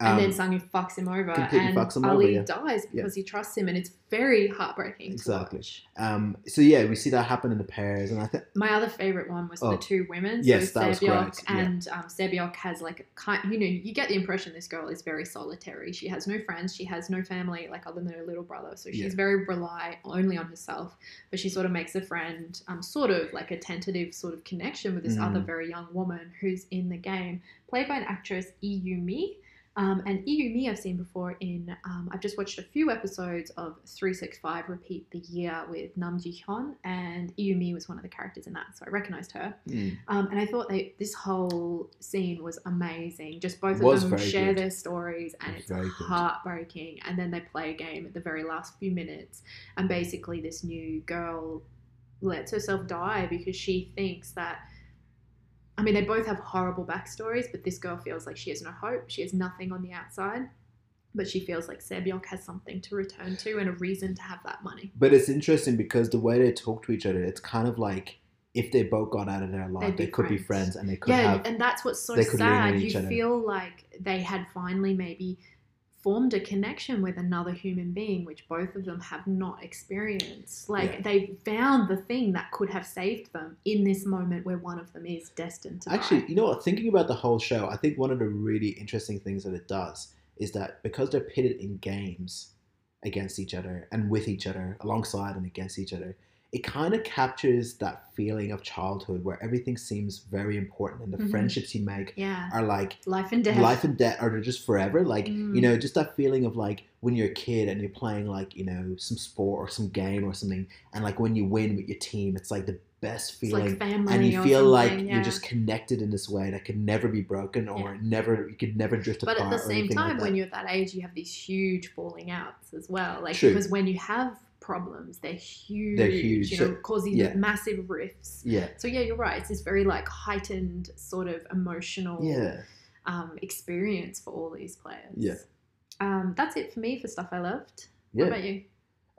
And then Um, fucks him over, and fucks him over, Ali yeah. dies Yeah. because he trusts him, and it's very heartbreaking. Exactly. Um, so yeah, we see that happen in the pairs, and I think My other favorite one was Oh. the two women. Yes, so that was Sae-byeok great, yeah. and um, Sae-byeok has like a kind. You know, you get the impression this girl is very solitary. She has no friends. She has no family, like other than her little brother. So she's Yeah. very rely only on herself. But she sort of makes a friend, um, sort of like a tentative sort of connection with this Mm. other very young woman who's in the game, played by an actress Lee Yoo Mi. Um, and Lee Yoo Mi I've seen before in, um, I've just watched a few episodes of 365 Repeat the Year with Nam Ji Hyun, and Lee Yoo Mi was one of the characters in that, so I recognized her. hmm, Um, and I thought they, this whole scene was amazing. Just both of them share good. their stories, and It it's very good. heartbreaking. And then they play a game at the very last few minutes, and basically this new girl lets herself die because she thinks that. I mean, they both have horrible backstories, but this girl feels like she has no hope. She has nothing on the outside, but she feels like Sae-byeok has something to return to and a reason to have that money. But it's interesting because the way they talk to each other, it's kind of like if they both got out of their life, they could be friends. friends and they could yeah, have. and that's what's so they could lean on sad. You other. feel like they had finally maybe formed a connection with another human being, which both of them have not experienced. Like Yeah. they found the thing that could have saved them in this moment where one of them is destined to Actually, die. you know what? Thinking about the whole show, I think one of the really interesting things that it does is that because they're pitted in games against each other and with each other, alongside and against each other, it kind of captures that feeling of childhood where everything seems very important and the Mhm. friendships you make Yeah, are like life and death. life and death or they're just forever like Mm. you know just that feeling of like when you're a kid and you're playing like you know some sport or some game or something and like when you win with your team it's like the best it's feeling like family, and you feel like something, you're just connected in this way that could never be broken or never you could never drift But apart but at the same time, like when you're at that age, you have these huge falling outs as well. Like True. because when you have problems, they're huge. huge, You so- know, causing yeah. massive rifts. yeah So yeah, you're right. It's this very like heightened sort of emotional yeah um, experience for all these players. Yeah. Um, that's it for me for stuff I loved. yeah What about you?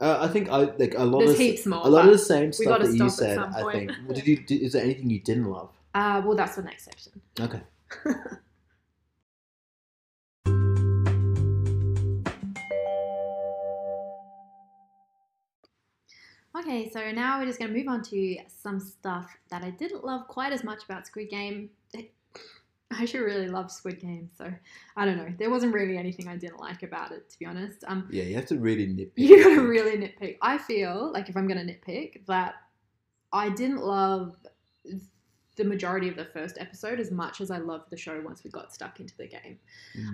uh, I think I like a lot There's of heaps more. a lot of the same stuff that you said I think what did you do, is there anything you didn't love uh, well, that's the next section. okay Okay, so now we're just going to move on to some stuff that I didn't love quite as much about Squid Game. I actually really love Squid Game, so I don't know. There wasn't really anything I didn't like about it, to be honest. Um, yeah you have to really nitpick you I gotta really nitpick. I feel like if I'm gonna nitpick, that I didn't love the majority of the first episode as much as I loved the show once we got stuck into the game.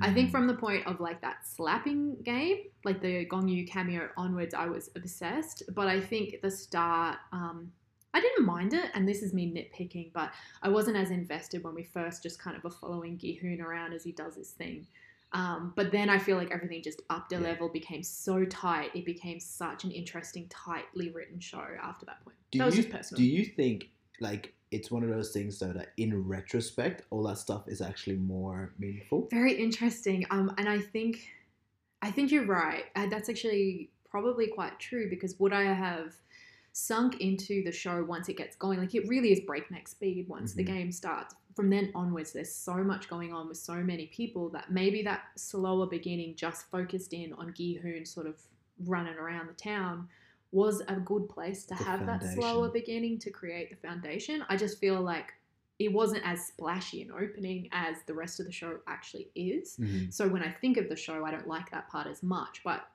I think Mm. from the point of like that slapping game, like the Gong Yu cameo onwards, I was obsessed. But I think the start, um, I didn't mind it, and this is me nitpicking, but I wasn't as invested when we first just kind of were following Gi-hoon around as he does his thing. Um, but then I feel like everything just upped a Yeah. level, became so tight. It became such an interesting, tightly written show after that point. do that was you, just personal. Do you think like it's one of those things though that in retrospect all that stuff is actually more meaningful? Very interesting. Um, and I think, I think you're right. Uh, that's actually probably quite true because would I have sunk into the show once it gets going? Like it really is breakneck speed once the Mhm. game starts. From then onwards, there's so much going on with so many people that maybe that slower beginning just focused in on Gi-hoon sort of running around the town was a good place to The have that slower beginning to create the foundation. I just feel like it wasn't as splashy an opening as the rest of the show actually is. Mhm. So when I think of the show, I don't like that part as much. But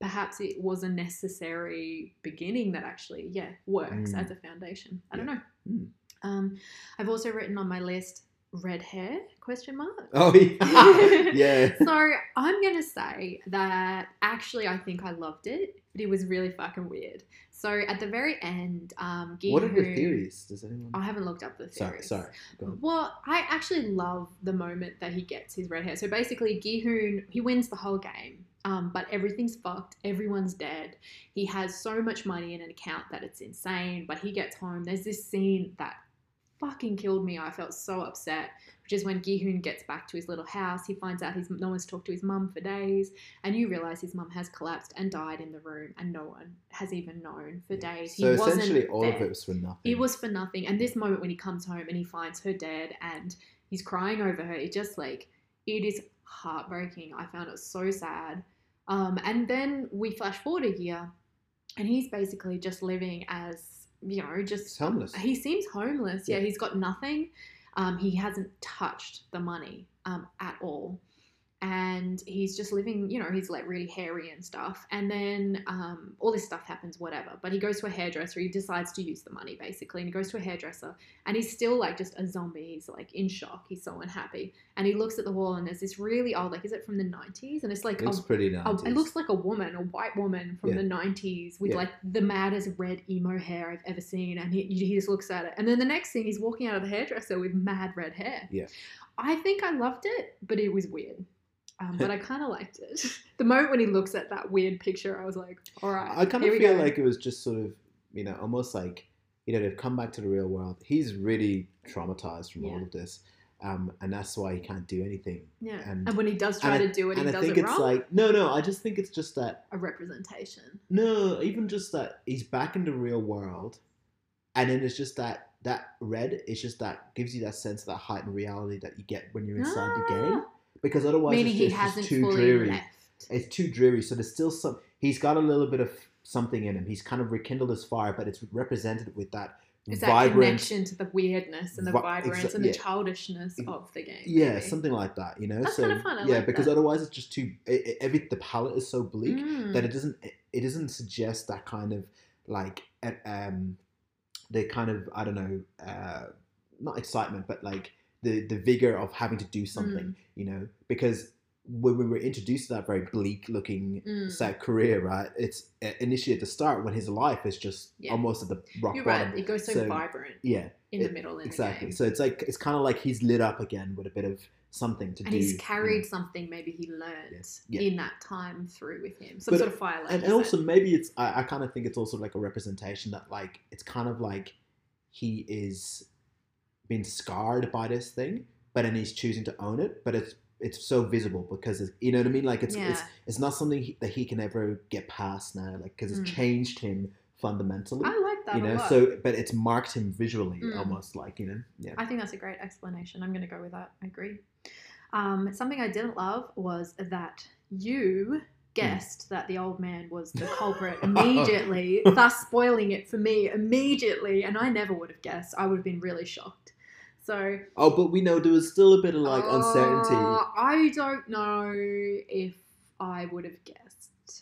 perhaps it was a necessary beginning that actually, yeah, works Mm. as a foundation. I don't know. Mm. Um, I've also written on my list red hair question mark. Oh yeah, yeah. So I'm gonna say that actually I think I loved it, but it was really fucking weird. So at the very end, um, What are your theories? Does anyone? I haven't looked up the theories. sorry, sorry. Well, I actually love the moment that he gets his red hair. So basically, Gi-hoon, he wins the whole game, um, but everything's fucked. Everyone's dead. He has so much money in an account that it's insane. But he gets home. There's this scene that fucking killed me. I felt so upset, which is when Gi-hoon gets back to his little house. He finds out his no one's talked to his mum for days, and you realize his mum has collapsed and died in the room, and no one has even known for days. So he wasn't essentially, all there. of it was for nothing. It was for nothing. And this moment when he comes home and he finds her dead and he's crying over her, it just like it is heartbreaking. I found it so sad. Um, and then we flash forward a year, and he's basically just living as you know, just homeless. he seems homeless. Yeah, Yeah. he's got nothing. Um, he hasn't touched the money um, at all. And he's just living, you know, he's like really hairy and stuff. And then um, all this stuff happens, whatever. But he goes to a hairdresser. He decides to use the money basically. And he goes to a hairdresser and he's still like just a zombie. He's like in shock. He's so unhappy. And he looks at the wall and there's this really old, like, is it from the 90s? And it's like, It looks a pretty Oh, nice. it looks like a woman, a white woman from Yeah. the 90s with Yeah. like the maddest red emo hair I've ever seen. And he, he just looks at it. And then the next thing, he's walking out of the hairdresser with mad red hair. Yeah. I think I loved it, but it was weird. Um, but I kind of liked it. The moment when he looks at that weird picture, I was like, all right. I kind of feel go. like it was just sort of, you know, almost like, you know, they've come back to the real world. He's really traumatized from all of this, um, and that's why he can't do anything. Yeah. and- And, when he does try I- to do it, he and I does think it it's wrong. like, no, no, I just think it's just that, a representation. no, even just that he's back in the real world, and then it's just that that red. It's just that gives you that sense of that heightened reality that you get when you're inside the game, because otherwise. Meaning it's he it's hasn't too fully dreary. left. it's too dreary. So there's still some. He's got a little bit of something in him. He's kind of rekindled his fire, but it's represented with that It's that vibrant. connection to the weirdness and the Vi- vibrance exa- and the yeah. childishness of the game. Yeah, maybe. something like that. You know, That's so kinda fun, I yeah, like because that. otherwise it's just too. It, it- every the palette is so bleak Mm. that it doesn't. It, it doesn't suggest that kind of like um, the kind of I don't know, uh, not excitement, but like the the vigor of having to do something. Mm. You know, because when we were introduced to that very bleak looking Mm. sad career, right? It's uh, initially at the start when his life is just Yeah. almost at the rock You're bottom. right. It goes so, So, vibrant Yeah, in the middle in exactly. So it's like it's kind of like he's lit up again with a bit of something to and do. And he's you know. carried something maybe he learned Yeah. in that time through with him. Some But- sort of fire. And, and also maybe it's I, I kind of think it's also like a representation that like it's kind of like he is being scarred by this thing, but then he's choosing to own it. But it's it's so visible because it's, you know what I mean. Like it's it's Yeah. it's not something he, that he can ever get past now, like because it's Mm. changed him fundamentally. I like that you know, so but it's marked him visually Mm. almost like you know, yeah. I think that's a great explanation. I'm going to go with that. I agree. Um, something I didn't love was that you guessed that the old man was the culprit immediately, thus spoiling it for me immediately. And I never would have guessed. I would have been really shocked. So Oh, but we know there was still a bit of like uncertainty. Uh, I don't know if I would have guessed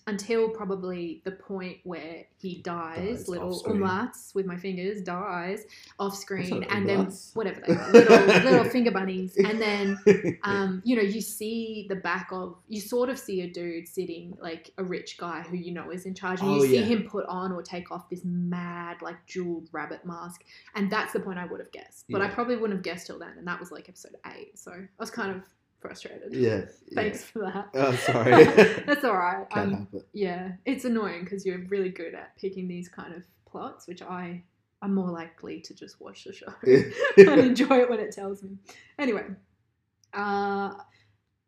until probably the point where he dies, Dies little umlauts with my fingers, dies off screen, and then whatever they are, little, little finger bunnies, and then um, you know, you see the back of, you sort of see a dude sitting, like a rich guy who you know is in charge, and Oh, you see yeah. him put on or take off this mad, like jeweled rabbit mask, and that's the point I would have guessed, but I probably wouldn't have guessed till then, and that was like episode eight, so I was kind of frustrated. yeah. Thanks for that. Yeah. Oh, sorry. that's all right. Um, it. yeah, it's annoying because you're really good at picking these kind of plots, which I I'm more likely to just watch the show and enjoy it when it tells me. Anyway, uh,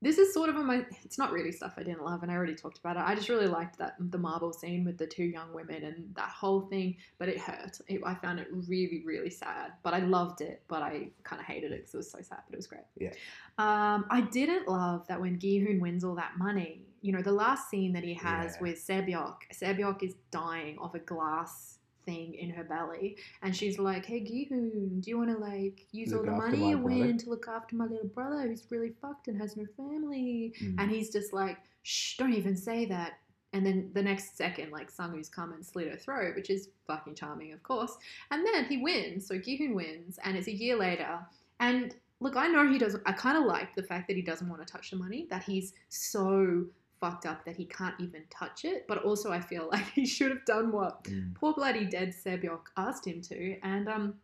this is sort of on my. It's not really stuff I didn't love, and I already talked about it. I just really liked that the marble scene with the two young women and that whole thing, but it hurt. It, I found it really, really sad. But I loved it, but I kind of hated it because it was so sad. But it was great. Yeah. Um, I didn't love that when Gi-hoon wins all that money. You know, the last scene that he has Yeah. with Sae-byeok, Sae-byeok is dying of a glass thing in her belly, and she's like, "Hey Gi-hoon, do you want to like use Look all the money you brother?" win to look after my little brother who's really fucked and has no family?" Mm. And he's just like, "Shh, don't even say that." And then the next second, like Sangwoo's come and slit her throat, which is fucking charming, of course. And then he wins. So Gihun wins, and it's a year later. And look, I know he doesn't. I kind of like the fact that he doesn't want to touch the money. That he's so fucked up that he can't even touch it. But also, I feel like he should have done what Mm. poor bloody dead Sae-byeok asked him to, and um,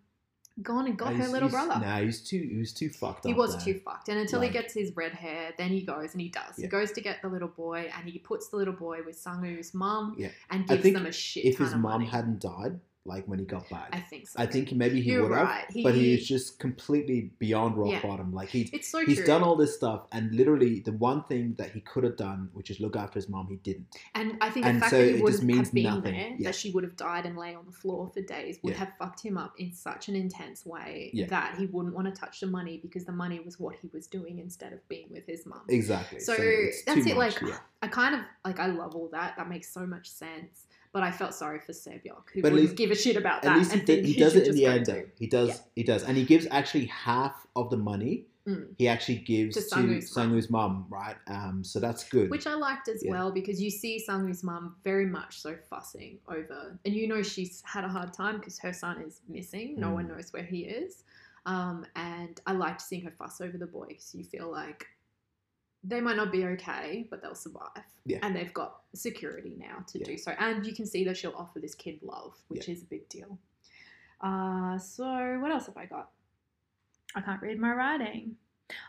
gone and got her little brother. Nah, he's too. He was too fucked He was there. too fucked. And until Like- he gets his red hair, then he goes and he does. He goes to get the little boy and he puts the little boy with Sangwoo's mum Yeah. and gives them a shit If his mom hadn't died, like when he got back, I think so. I think maybe he You're would have. But he is just completely beyond rock Yeah. bottom. Like he it's so he's true. done all this stuff, and literally the one thing that he could have done, which is look after his mom, he didn't. and I think and the fact so that it he means have been nothing. there, Yeah. that she would have died and lay on the floor for days, would Yeah. have fucked him up in such an intense way that he wouldn't want to touch the money because the money was what he was doing instead of being with his mom. Exactly. So, it's that's it. much, Like. I kind of like I love all that. That makes so much sense. But I felt sorry for Sae-byeok, who but wouldn't give a shit about that. At least he, and think he does it in the end. Though he does, Yeah. he does, and he gives actually half of the money. Mm. He actually gives To to Sangwoo's mum. Right? Um, so that's good. Which I liked as Yeah. well because you see Sangwoo's mum very much so fussing over, and you know she's had a hard time because her son is missing. No one Mm. knows where he is. Um, and I liked seeing her fuss over the boy because you feel like they might not be okay, but they'll survive. Yeah. And they've got security now to Yeah. do so. And you can see that she'll offer this kid love, which is a big deal. Uh, so what else have I got? I can't read my writing.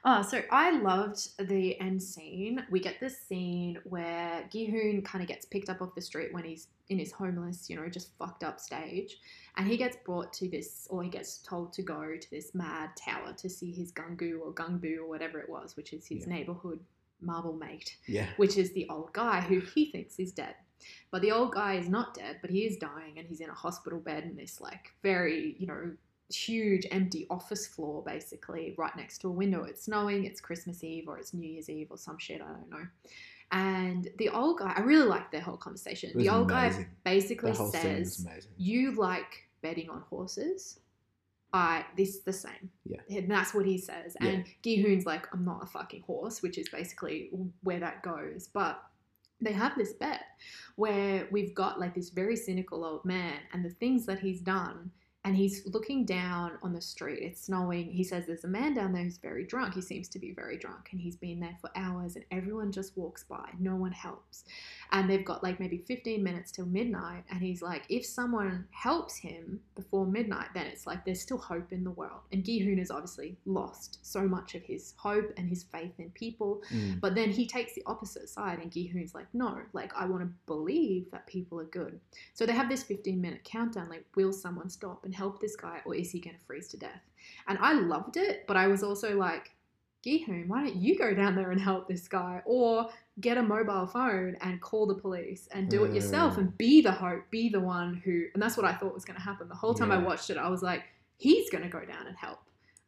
Oh, so I loved the end scene. We get this scene where Gihoon kind of gets picked up off the street when he's in his homeless, you know, just fucked up stage. And he gets brought to this, or he gets told to go to this mad tower to see his Gungu or Gungbu or whatever it was, which is his Yeah. neighborhood marble mate yeah, which is the old guy who he thinks is dead. But the old guy is not dead, but he is dying and he's in a hospital bed in this like very, you know, huge empty office floor basically right next to a window. It's snowing, it's Christmas Eve or it's New Year's Eve or some shit, I don't know. And the old guy, I really like their whole conversation. The old amazing. guy basically the whole scene was says. You like betting on horses. I this the same. Yeah. And that's what he says. Yeah. And Gihoon's like, I'm not a fucking horse, which is basically where that goes. But they have this bet where we've got like this very cynical old man and the things that he's done and he's looking down on the street. It's snowing. He says there's a man down there who's very drunk. He seems to be very drunk and he's been there for hours and everyone just walks by. No one helps. And they've got like maybe 15 minutes till midnight. And he's like, if someone helps him before midnight, then it's like there's still hope in the world. And Gihoon has obviously lost so much of his hope and his faith in people. Mm. But then he takes the opposite side, and Gihoon's like, no, like I want to believe that people are good. So they have this 15 minute countdown like, will someone stop and help this guy, or is he going to freeze to death? And I loved it, but I was also like, Gihoon, why don't you go down there and help this guy? Or get a mobile phone and call the police and do it yourself Mm. and be the hope, be the one who. And that's what I thought was going to happen. The whole time I watched it, I was like, he's going to go down and help.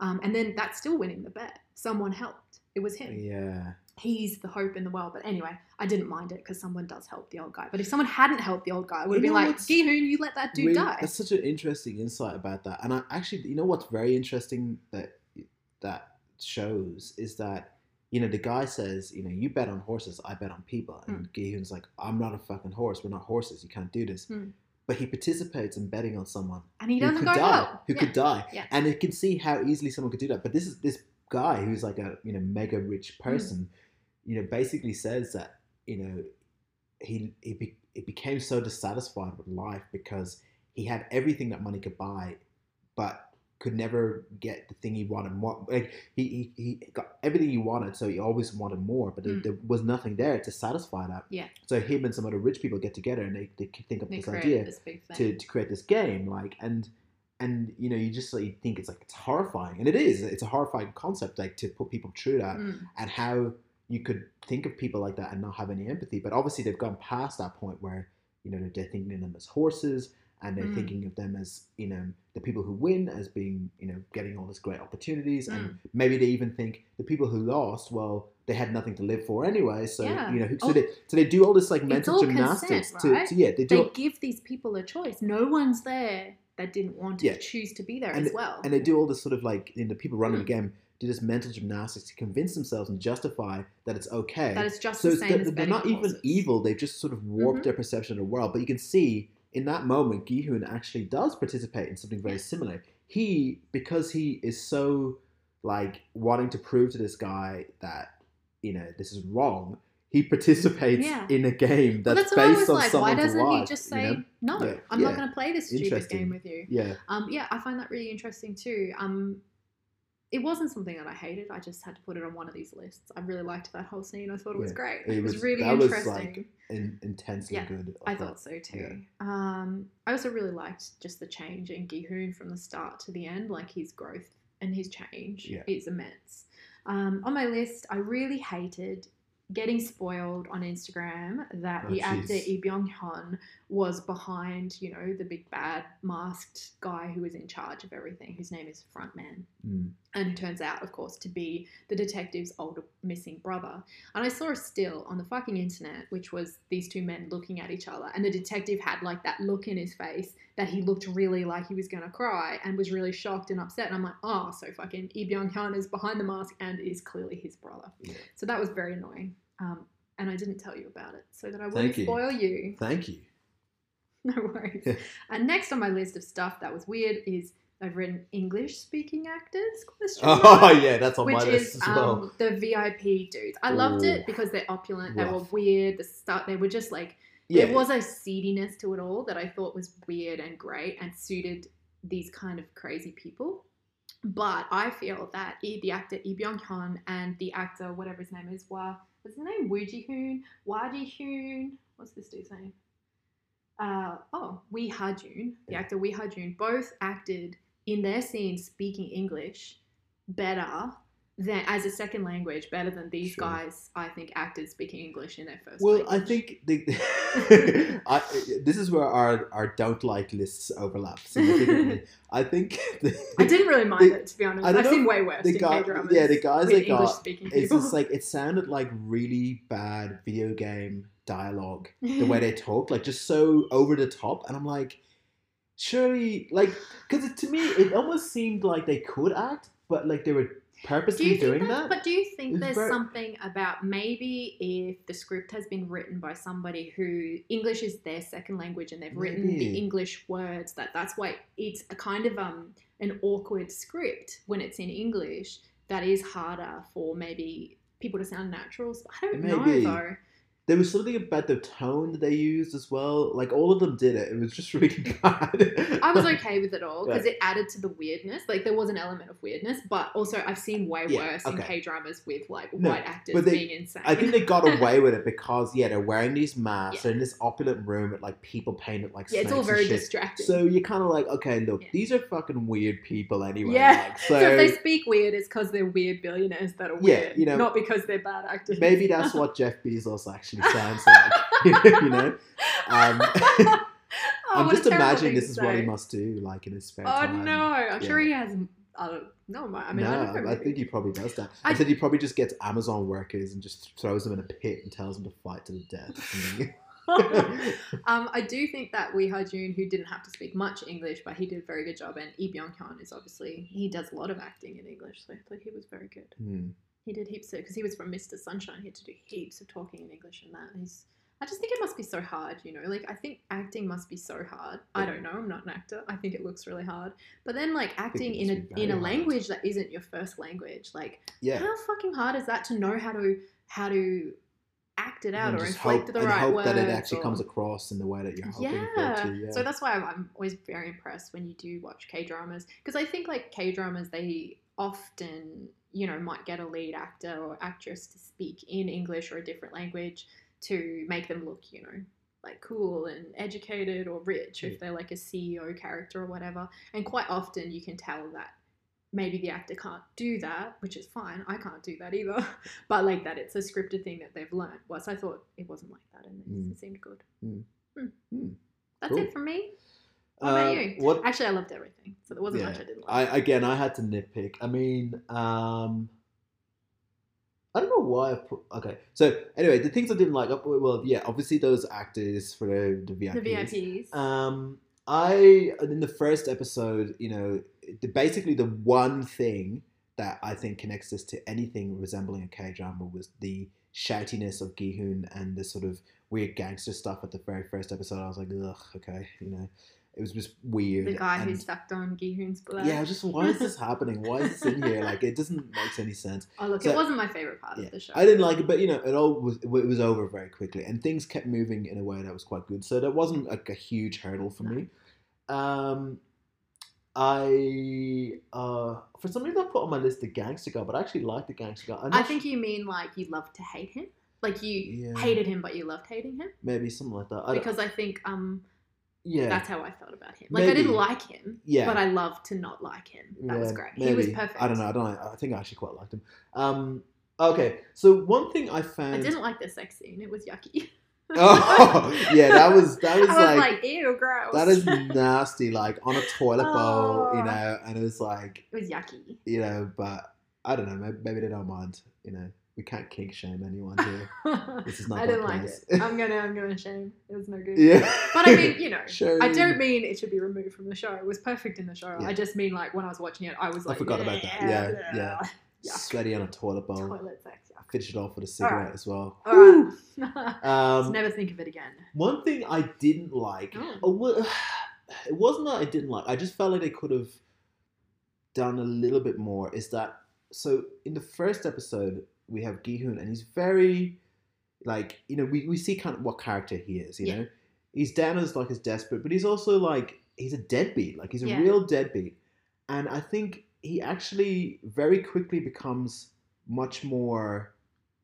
Um, and then that's still winning the bet. Someone helped. It was him Yeah. He's the hope in the world. But anyway, I didn't mind it because someone does help the old guy. But if someone hadn't helped the old guy, I would have You been like, Gihoon, you let that dude Really- die. That's such an interesting insight about that. And I actually, you know, what's very interesting that that shows is that you know the guy says, you know, you bet on horses, I bet on people, Hmm. and Gihoon's like, I'm not a fucking horse. We're not horses. You can't do this. Hmm. But he participates in betting on someone And he who doesn't could go die, help. who Yeah. could die, Yeah. and it can see how easily someone could do that. But this is this guy who's like a you know mega Hmm. rich person, you know, basically says that you know he he, be, he became so dissatisfied with life because he had everything that money could buy, but could never get the thing he wanted more. Like he, he, he got everything he wanted, so he always wanted more, but there, Mm. there was nothing there to satisfy that. Yeah. So him and some other rich people get together and they, they think of They this idea this to, to create this game like and and you know you just like think it's like it's horrifying and it is it's a horrifying concept like to put people through that Mm. and how you could think of people like that and not have any empathy but obviously they've gone past that point where you know they're thinking of them as horses and they're Mm. thinking of them as you know the people who win as being you know getting all these great opportunities Mm. and maybe they even think the people who lost well they had nothing to live for anyway so Yeah. you know so Oh. they so they do all this like mental gymnastics consent, to, right? to yeah they do They give these people a choice. No one's there that didn't want to Yeah. choose to be there And- as well. and they do all this sort of like you know, the people running Mm. the game do this mental gymnastics to convince themselves and justify that it's okay. That it's just so the same they're, they're not on even horses. evil. They've just sort of warped Mhm. their perception of the world. But you can see in that moment, Gihun actually does participate in something very similar. He, because he is so like wanting to prove to this guy that you know this is wrong, he participates Yeah. in a game that's, Well, that's, that's what I based was on like. Why doesn't life. he just you say know? no? Yeah, I'm yeah. not going to play this stupid game with you. Yeah, Um, yeah, I find that really interesting too. Um, it wasn't something that I hated. I just had to put it on one of these lists. I really liked that whole scene. I thought it was Yeah, great. it It was, was- really that was, interesting. like, in, intensely Yeah, good. I thought so too. Um, I also really liked just the change in Gihoon from the start to the end. Like his growth and his change Yeah. is immense. Um, on my list, I really hated getting spoiled on Instagram that Oh, the actor jeez. Lee Byung Hyun was behind, you know, the big bad masked guy who was in charge of everything, whose name is Frontman Mm. And who turns out, of course, to be the detective's older missing brother. And I saw a still on the fucking internet, which was these two men looking at each other, and the detective had like that look in his face that he looked really like he was gonna cry and was really shocked and upset. And I'm like, oh, so fucking Lee Byung Hyun is behind the mask and is clearly his brother. Yeah. So that was very annoying. Um, and I didn't tell you about it so that I wouldn't Thank you. spoil you. Thank you. No worries. and next on my list of stuff that was weird is I've written English speaking actors question mark Oh yeah, that's on which my list is as well. um, the VIP dudes. I loved Ooh. it because they're opulent, they were weird. The start, they were just like yeah, there was a seediness to it all that I thought was weird and great and suited these kind of crazy people. But I feel that the actor Lee Byung Hyun and the actor whatever his name is, Wa what's his name? Woo Ji Hoon, Wa Ji Hoon. What's this dude's name? Uh, oh, Wi Ha Jun, the Yeah. actor Wi Ha Jun, both acted in their scenes speaking English better than as a second language, better than these Sure. guys. I think acted speaking English in their first. Well, language. I think the, I, this is where our, our don't like lists overlap. I think the, I didn't really mind the- it to be honest. I I've seen way worse the in guy- yeah, the guys they English got, speaking It's people. just like it sounded like really bad video game dialogue. The way they talk, like just so over the top, and I'm like, surely, like, because to me it almost seemed like they could act, but like they were purposely think doing that, that. But do you think there's very- something about maybe if the script has been written by somebody who English is their second language and they've written the English words that that's why it's a kind of um an awkward script when it's in English that is harder for maybe people to sound natural. So I don't Maybe. know though. There was something about the tone that they used as well. Like all of them did it. It was just really bad. I was okay with it all because Yeah. it added to the weirdness. Like there was an element of weirdness, but also I've seen way Yeah, worse in. K dramas with like No, white actors they- being insane. I think they got away with it because yeah, they're wearing these masks. Yeah. They're in this opulent room with like people painted like yeah, it's all very distracting. So you're kind of like, okay, look, Yeah. these are fucking weird people anyway. Yeah. Like, so, so if they speak weird, it's because they're weird billionaires that are Yeah, weird, you know, not because they're bad actors. maybe that's what Jeff Bezos actually sounds like. you know, um, Oh, I'm just imagining this is what he must do, like in his spare Oh time. no! I'm sure he has. I don't know. I mean, I don't know. I, think he probably does that. I, I- said he probably just gets Amazon workers and just throws them in a pit and tells them to fight to the death. um, I do think that Wi Ha Jun, who didn't have to speak much English, but he did a very good job, and Lee Byung Hyun is obviously he does a lot of acting in English, so like he was very good. Hmm. He did heaps of because he was from Mr. Sunshine. He had to do heaps of talking in English and that. And he's. I just think it must be so hard, you know. Like I think acting must be so hard. I don't know. I'm not an actor. I think it looks really hard. But then like acting in a in a hard. language that isn't your first language, like Yeah. how fucking hard is that to know how to how to act it out and or inflect hope, the and right hope words? that it actually or- comes across in the way that you're hoping for it yeah. to. Yeah. So that's why I'm, I'm always very impressed when you do watch K dramas because I think like K dramas they often you know might get a lead actor or actress to speak in English or a different language to make them look you know like cool and educated or rich Yeah. if they're like a CEO character or whatever. And quite often you can tell that maybe the actor can't do that, which is fine. I can't do that either. But like that, it's a scripted thing that they've learned. Well, so I thought it wasn't like that, and Mm. it seemed good. Mm. Hmm. That's Cool. it from me. What about Uh, you? What Actually, I loved everything, so there wasn't Yeah. much I didn't like. I again, I had to nitpick. I mean, um, I don't know why I put. Okay, so anyway, the things I didn't like. uh, Well, yeah, obviously those actors for the, the VIPs. the VIPs. Um, I in the first episode, you know, the, basically the one thing that I think connects us to anything resembling a K drama was the shoutiness of Gi-hoon and the sort of weird gangster stuff at the very first episode. I was like, ugh, okay, you know, it was just weird. The guy who and- sucked on Gi-hoon's blood. yeah, I was just why is this happening? Why is this in here? Like, it doesn't make any sense. Oh look, So- it wasn't my favorite part Yeah, of the show. I didn't like it, but you know, it all was it was over very quickly, and things kept moving in a way that was quite good. So that wasn't like a huge hurdle for No. me. Um, I uh, for some reason I put on my list the gangster guy, but I actually like the gangster guy. I think you mean like you love to hate him, like you Yeah. hated him, but you loved hating him. maybe something like that. I Because I think um yeah, that's how I felt about him. Like I didn't like him, yeah, but I loved to not like him. That was Yeah, great. He was perfect. I don't know. I don't. know. I think I actually quite liked him. Um, okay, so one thing I found I didn't like the sex scene. It was yucky. oh yeah, that was that was I was like like, ew, gross. That is nasty, like on a toilet bowl, you Oh. know, and it was like, It was yucky. you know, but I don't know, maybe, maybe they don't mind, you know. We can't kink shame anyone here. This is not I didn't like it. I'm gonna, I'm gonna shame. It was no good. yeah. But I mean, you know, Sure. I don't mean it should be removed from the show. It was perfect in the show. Yeah. I just mean like when I was watching it, I was like, I forgot about that. Yeah, yeah. Yuck. Sweaty on a toilet bowl. Toilet sex. Yuck. Finish it off with a cigarette as well. All right. Um, never think of it again. one thing I didn't like, oh, it wasn't that I didn't like. I just felt like they could have done a little bit more. Is that so? In the first episode, we have Gi-hoon, and he's very like you know we, we see kind of what character he is. You Yeah. know, he's down as like as desperate, but he's also like he's a deadbeat. Like he's a Yeah. real deadbeat, and I think he actually very quickly becomes much more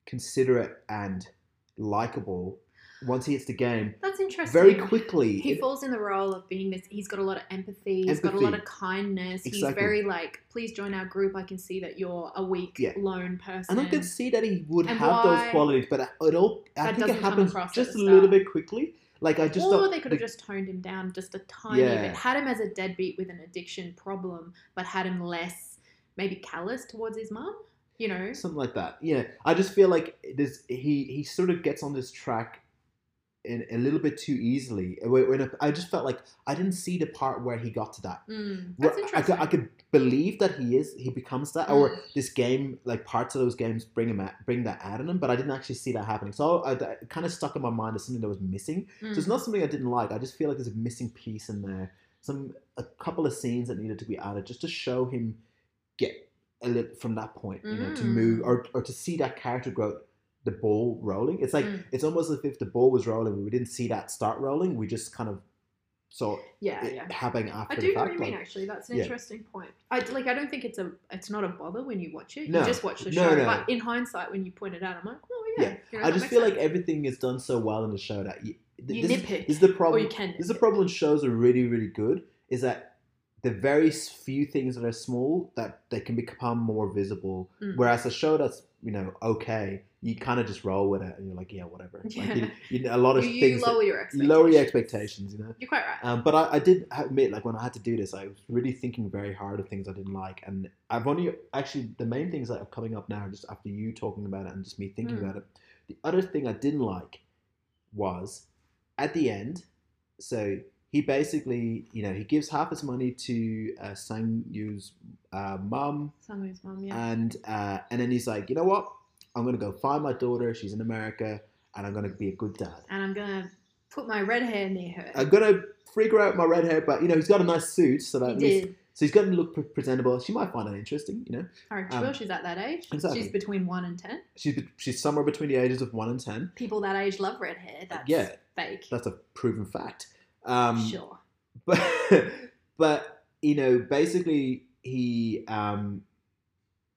considerate and likable once he hits the game That's interesting. very quickly. He It- falls in the role of being this. He's got a lot of empathy. He's got a lot of kindness. He's very like, please join our group. I can see that you're a weak, Yeah. lone person. and I could see that he would And have why- those qualities, but it all I think it happens just a little bit quickly. Like I just or they could have like, just toned him down just a tiny Yeah. bit. Had him as a deadbeat with an addiction problem, but had him less maybe callous towards his mum. You know, something like that. Yeah, I just feel like this he he sort of gets on this track in a little bit too easily. When when I just felt like I didn't see the part where he got to that. mm, Where that's I could, I could believe that he is he becomes that or Mm. this game like parts of those games bring him at, bring that out in him but I didn't actually see that happening so I, it kind of stuck in my mind as something that was missing so it's Mm. not something I didn't like I just feel like there's a missing piece in there some a couple of scenes that needed to be added just to show him get a little from that point you know to move Mm. or, or to see that character growth the ball rolling it's like Mm. it's almost as if the ball was rolling we didn't see that start rolling we just kind of saw yeah, it yeah. happening after I the do know fact what you mean. like- Actually, that's an yeah. interesting point. I like. I don't think it's a. It's not a bother when you watch it. No. You just watch the No, show. no. But in hindsight, when you point it out, I'm like, oh yeah. Yeah. you know, I just feel like everything is done so well in the show that you, you this, nitpick, is the problem. or you can. This is the problem shows are really, really good. Is that the very few things that are small that they can become more visible. Mm. Whereas a show that's you know okay, you kind of just roll with it and you're like yeah whatever. Like, Yeah. you, you, a lot of You, you things. that- lower your you expectations. lower your expectations, you know. You're quite right. Um, but I, I did admit, like when I had to do this, I was really thinking very hard of things I didn't like, and I've only actually the main things that are coming up now, just after you talking about it and just me thinking Mm. about it. The other thing I didn't like was at the end. So he basically, you know, he gives half his money to uh, Sang Yu's uh, mum, Sangwoo's mum, yeah. and uh, and then he's like, you know what? I'm gonna go find my daughter. She's in America, and I'm gonna be a good dad. and I'm gonna put my red hair near her. I'm gonna freak her out with my red hair, but you know he's got a nice suit, so that he so he's gonna look pre- presentable. She might find it interesting, you know. I reckon um, she's at that age. exactly. She's between one and ten. She's be- she's somewhere between the ages of one and ten. People that age love red hair. That's Yeah. fake. That's a proven fact. Um, sure. But but you know basically he um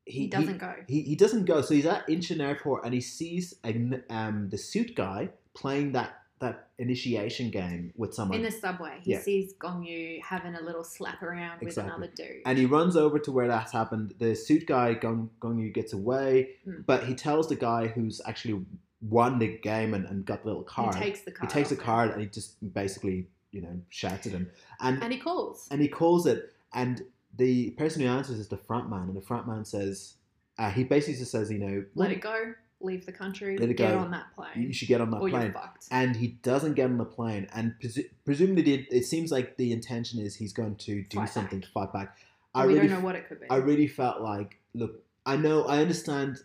He, doesn't go. He, he doesn't go. So he's at Incheon Airport and he sees a, um the suit guy playing that that initiation game with someone. In the subway, he Yeah. sees Gong Yu having a little slap around with Exactly. another dude. and he runs over to where that's happened. The suit guy, Gong, Gong Yu, gets away, Hmm. but he tells the guy who's actually won the game and, and got the little card. he takes the he card. takes the card and he just basically, you know, shouts at him. And, and he calls. and he calls it, and the person who answers is the front man, and the front man says, uh, he basically just says, you know, Let it go. Leave the country. Let it get go. on that plane. you should get on that or plane. And he doesn't get on the plane, and presu- presumably it, it seems like the intention is he's going to do Fight something back. to fight back. I we really don't know what it could be. I really felt like look, I know, I understand.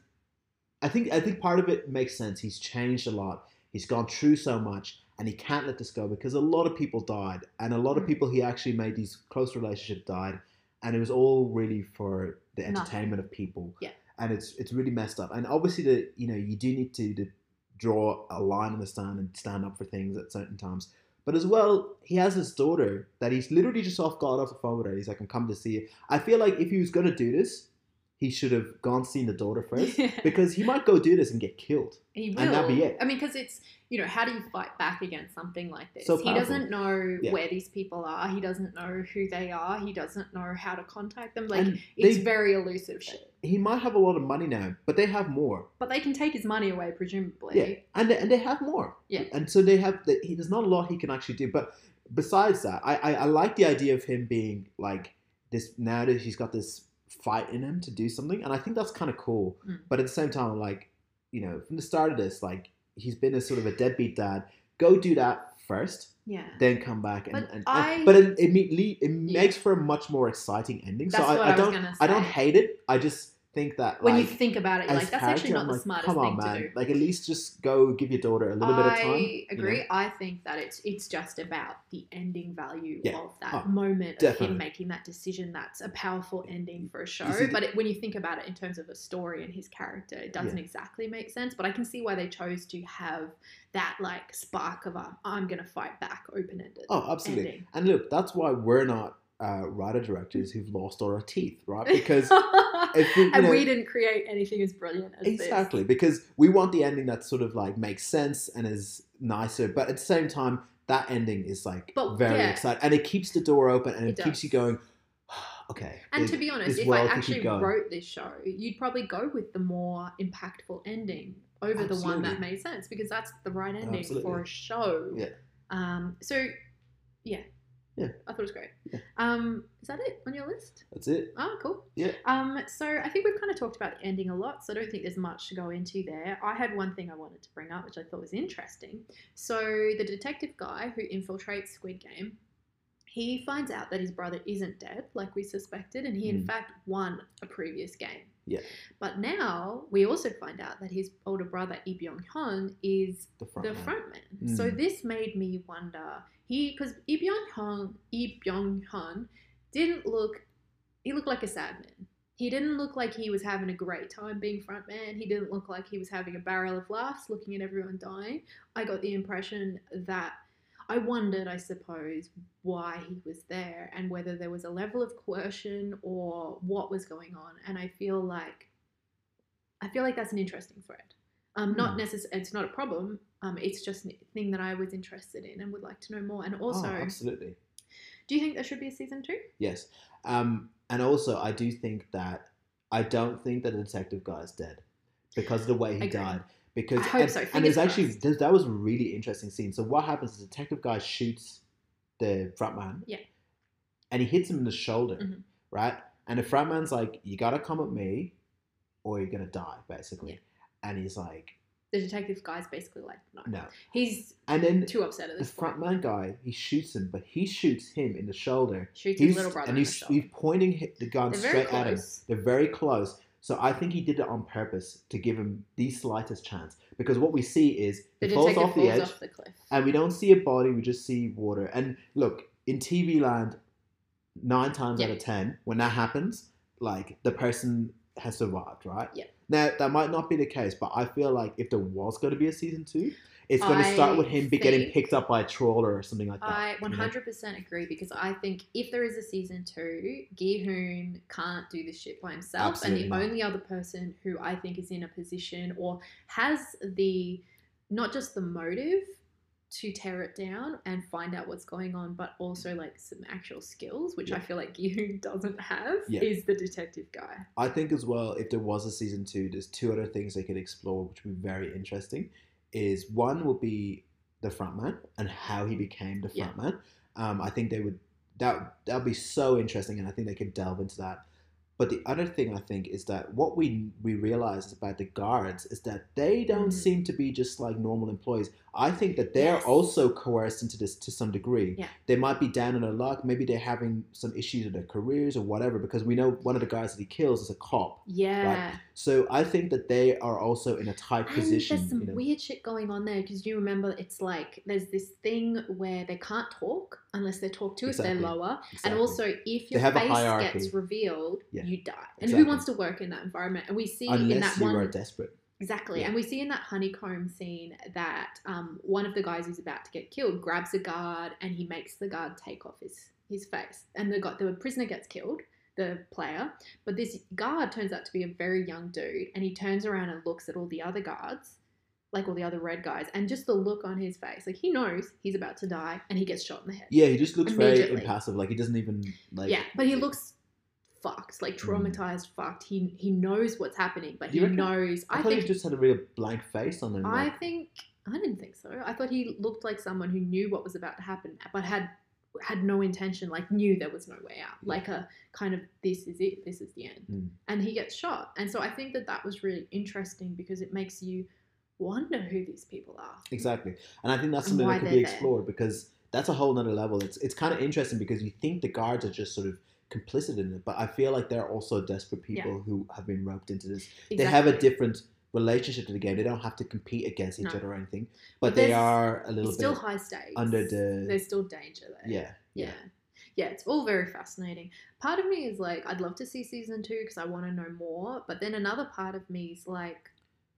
I think I think part of it makes sense. He's changed a lot. He's gone through so much, and he can't let this go because a lot of people died, and a lot of Mm. people he actually made these close relationships died, and it was all really for the Nothing. entertainment of people. Yeah. and it's it's really messed up. And obviously, the you know you do need to, to draw a line in the sand and stand up for things at certain times. But as well, he has his daughter that he's literally just off got off the phone with her. He's like, "I'm coming to see you." I feel like if he was gonna do this, he should have gone seen the daughter first because he might go do this and get killed. He will. And that'd be it. I mean, because it's you know, how do you fight back against something like this? So he doesn't know Yeah. where these people are. He doesn't know who they are. He doesn't know how to contact them. Like And it's they- very elusive shit. He might have a lot of money now, but they have more. But they can take his money away, presumably. Yeah, and they, and they have more. Yeah. and so they have. The, he, there's not a lot he can actually do. But besides that, I, I I like the idea of him being like this. Now that he's got this fight in him to do something, and I think that's kind of cool. Mm. But at the same time, like you know, from the start of this, like he's been a sort of a deadbeat dad. Go do that first, Yeah. then come back and, But and, I- and but it it, it Yeah. makes for a much more exciting ending. That's so I, what I don't I don't hate it. I just think that when like, you think about it, you're like, that's actually not I'm the like, smartest come thing man. to do. Like at least just go give your daughter a little bit of time. I you know? agree. I think that it's it's just about the ending value Yeah. of that Oh, moment of him making that decision. That's a powerful ending for a show. The- but it, when you think about it in terms of a story and his character, it doesn't Yeah. exactly make sense. But I can see why they chose to have that like spark of a I'm gonna fight back open ended. Oh, absolutely. ending. And look, that's why we're not uh, writer directors who've lost all our teeth, right? Because and know, we didn't create anything as brilliant as exactly because we want the ending that sort of like makes sense and is nicer, but at the same time, that ending is like But, very yeah. exciting, and it keeps the door open and it, It keeps you going. okay. And this- to be honest, this if I world can keep actually wrote this show, you'd probably go with the more impactful ending over the one that Absolutely. made sense because that's the right ending for a show. Yeah. Um. So, yeah. Yeah. I thought it was great. Yeah. Um. Is that it on your list? that's it. Oh, cool. Yeah. Um. So I think we've kind of talked about the ending a lot, so I don't think there's much to go into there. I had one thing I wanted to bring up, which I thought was interesting. So the detective guy who infiltrates Squid Game, he finds out that his brother isn't dead, like we suspected, and he in Mm. fact won a previous game. Yeah. But now we also find out that his older brother Lee Byung Hun is The front. the man. front man. So Mm. this made me wonder. He because Lee Byung Hun, Lee Byung Hun didn't look. He looked like a sad man. He didn't look like he was having a great time being front man. He didn't look like he was having a barrel of laughs looking at everyone dying. I got the impression that I wondered, I suppose, why he was there and whether there was a level of coercion or what was going on. And I feel like I feel like that's an interesting thread. Um, not Hmm. necessarily, it's not a problem. Um, it's just a thing that I was interested in and would like to know more. And also, oh, absolutely. do you think there should be a season two? Yes. Um, and also, I do think that I don't think that the detective guy is dead because of the way he died. Because and, so. and it's actually that was a really interesting scene. So what happens? Is the detective guy shoots the front man. Yeah. And he hits him in the shoulder, Mhm. right? And the front man's like, "You gotta come at me, or you're gonna die," basically. Yeah. And he's like, The detective guy's basically like, no. "No." He's And then too upset at the this point. front man guy, he shoots him, but he shoots him in the shoulder. Shoots He's his little brother and he's, he's pointing the gun They're straight at him. They're very close. So I think he did it on purpose to give him the slightest chance. Because what we see is The he falls off the falls edge, off the cliff. and we don't see a body. We just see water. And look, in TV land, nine times out of ten, when that happens, like the person has survived, right? Yeah. Now that might not be the case, but I feel like if there was going to be a season two, it's going to start with him be getting picked up by a trawler or something like that. I you know? 100% agree because I think if there is a season two, Gi-hoon can't do this shit by himself. Absolutely and not. the only other person who I think is in a position or has the, not just the motive to tear it down and find out what's going on, but also like some actual skills, which I feel like Gi-hoon doesn't have, Yeah. is the detective guy. I think as well, if there was a season two, there's two other things they could explore, which would be very interesting. Is one would be the frontman and how he became the Yeah. frontman. Um, I think they would that that would be so interesting, and I think they could delve into that. But the other thing I think is that what we we realize about the guards is that they don't Mm. seem to be just like normal employees. I think that they're Yes. also coerced into this to some degree. Yeah. They might be down in their luck. Maybe they're having some issues with their careers or whatever. Because we know one of the guys that he kills is a cop. Yeah. So I think that they are also in a tight And position. there's some you know? weird shit going on there because you remember it's like there's this thing where they can't talk unless they're talked to if they're lower. Exactly. And also, if your face gets revealed, Yeah. you die. And Exactly. who wants to work in that environment? And we see in unless that you one are desperate. Exactly. Yeah. And we see in that honeycomb scene that um, one of the guys who's about to get killed grabs a guard and he makes the guard take off his, his face. And the, guy, the prisoner gets killed, the player. But this guard turns out to be a very young dude. And he turns around and looks at all the other guards, like all the other red guys. And just the look on his face, like he knows he's about to die and he gets shot in the head. Yeah, he just looks very impassive. Like he doesn't even like. yeah. But he looks fucked, like Mm. traumatized, fucked. He, he knows what's happening, but he reckon? knows. I, I thought think he just had a real blank face on him. I like- think I didn't think so. I thought he looked like someone who knew what was about to happen, but had had no intention, like knew there was no way out, like a kind of this is it, this is the end, Mm. and he gets shot. And so I think that that was really interesting because it makes you wonder who these people are. Exactly, and I think that's something that could be there. explored because that's a whole nother level. It's it's kind of interesting because you think the guards are just sort of complicit in it, but I feel like they're also desperate Yeah. people who have been roped into this. Exactly. They have a different relationship to the game. They don't have to compete against each No. other or anything, But but, they are a little still bit high stakes. under the There's still danger there. yeah yeah yeah it's all very fascinating part of me is like i'd love to see season two because i want to know more but then another part of me is like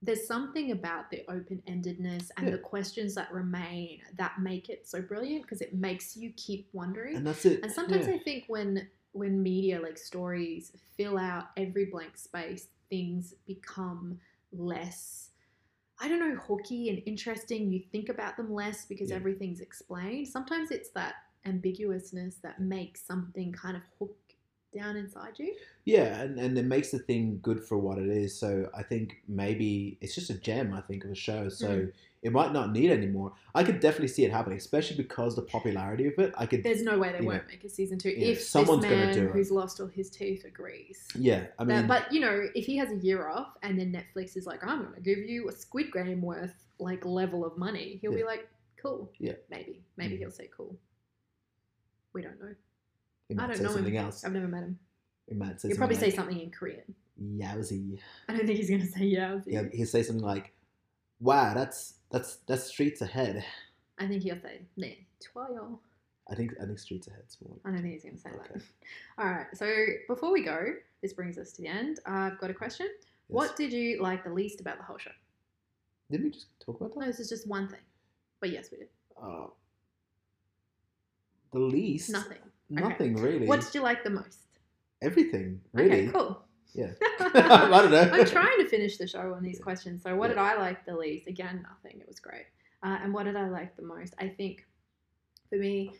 there's something about the open-endedness and Yeah. the questions that remain that make it so brilliant because it makes you keep wondering and that's it. and sometimes yeah. i think when when media like stories fill out every blank space things become less i don't know hooky and interesting you think about them less because Yeah. everything's explained sometimes it's that ambiguousness that makes something kind of hook down inside you Yeah, and, and it makes the thing good for what it is. So I think maybe it's just a gem, I think, of a show. So Mm. It might not need anymore. I could definitely see it happening, especially because the popularity of it. I could there's no way they won't make a season two yeah, if someone's this gonna man do it. who's lost all his teeth agrees Yeah, I mean That- but you know, if he has a year off and then Netflix is like, I'm going to give you a Squid Game worth like level of money, he'll be like, cool. Yeah. Maybe. Maybe Mhm. he'll say cool. We don't know. I don't know something him. else. I've never met him. He might say He'll probably say something in Korean. like, Yowzy. I don't think he's going to say yeah. Yeah, he'll say something like, "Wow, that's that's that's streets ahead." I think he'll say 네, 좋아요. I think I think streets ahead's more. I don't think he's going to say that. Okay. All right. So before we go, this brings us to the end. I've got a question. What did you like the least about the whole show? Did we just talk about No, that? this is just one thing. But yes, we did. Uh, the least. Nothing. Nothing really. What did you like the most? Everything really. Okay, cool. Yeah. I don't know. I'm trying to finish the show on these Yeah. questions. So, what Yeah. did I like the least? Again, nothing. It was great. Uh, and what did I like the most? I think for me,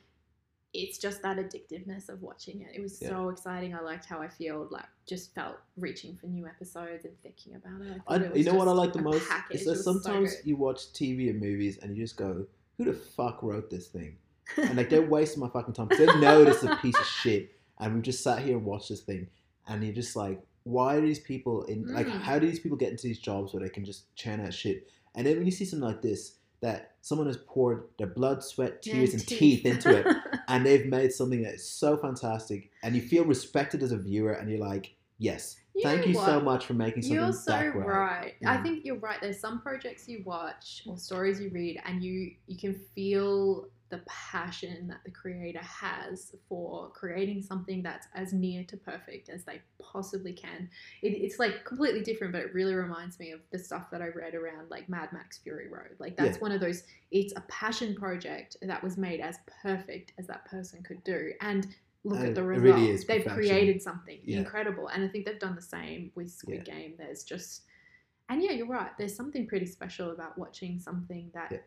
it's just that addictiveness of watching it. It was Yeah. so exciting. I liked how I feel like just felt reaching for new episodes and thinking about it. I, thought it you know what I like the most package. is that was so sometimes you watch TV and movies and you just go, "Who the fuck wrote this thing?" And like they're wasting my fucking time because they know this is a piece of shit, and we've just sat here and watched this thing, and you're just like, "Why are these people in? Like, Mm. how do these people get into these jobs where they can just churn out shit?" And then when you see something like this, that someone has poured their blood, sweat, Yeah, tears, and teeth into it, and they've made something that is so fantastic, and you feel respected as a viewer, and you're like, "Yes, thank know you so much for making something You're so great." right. I Mm. think you're right. There's some projects you watch or stories you read, and you you can feel the passion that the creator has for creating something that's as near to perfect as they possibly can. It, it's like completely different, but it really reminds me of the stuff that I read around like Mad Max Fury Road. Like that's Yeah. one of those. It's a passion project that was made as perfect as that person could do, and. Look And at the result. really They've created something Yeah. incredible, and I think they've done the same with Squid Game. There's just, and yeah, you're right. There's something pretty special about watching something that Yeah.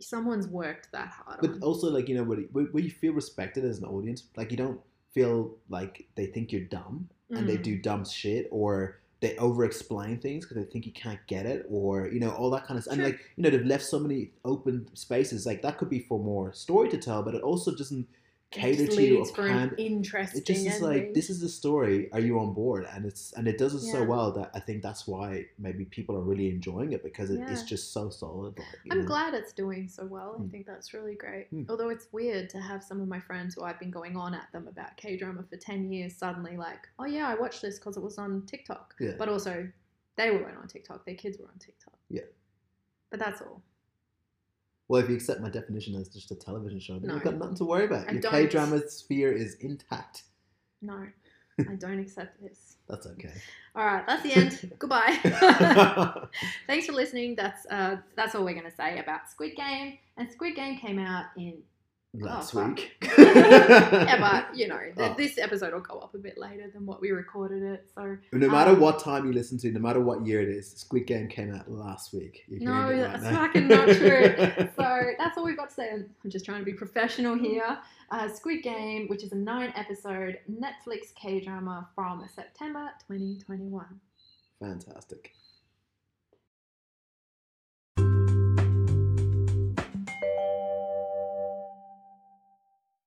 Someone's worked that hard But on. also, like you know, where, where you feel respected as an audience, like you don't feel like they think you're dumb and they Mm. do dumb shit or they over explain things because they think you can't get it or you know all that kind of stuff. And like you know, they've left so many open spaces. Like that could be for more story to tell, but it also doesn't cater to you for plan. an interesting. It just is like this is the story. Are you on board? And it's and it does it so well that I think that's why maybe people are really enjoying it because it, it's Yeah. just so solid. Like, I'm know. glad it's doing so well. I Mm. think that's really great. Mm. Although it's weird to have some of my friends who I've been going on at them about K drama for 10 years suddenly like, oh yeah, I watched this because it was on TikTok. Yeah. But also, they weren't on TikTok, their kids were on TikTok. Yeah. But that's all. Well, if you accept my definition as just a television show, then No. you've got nothing to worry about. I Your don't. K drama sphere is intact. No, I don't accept this. That's okay. All right, that's the end. Goodbye. Thanks for listening. That's uh, that's all we're gonna say about Squid Game. And Squid Game came out in Last fuck. week. yeah, but you know, th- Oh. this episode will go up a bit later than what we recorded it. So No matter Um, what time you listen to, no matter what year it is, Squid Game came out last week. No, right that's now. fucking not true. so that's all we've got to say. I'm just trying to be professional here. Uh, Squid Game, which is a nine episode Netflix K drama from September 2021. Fantastic.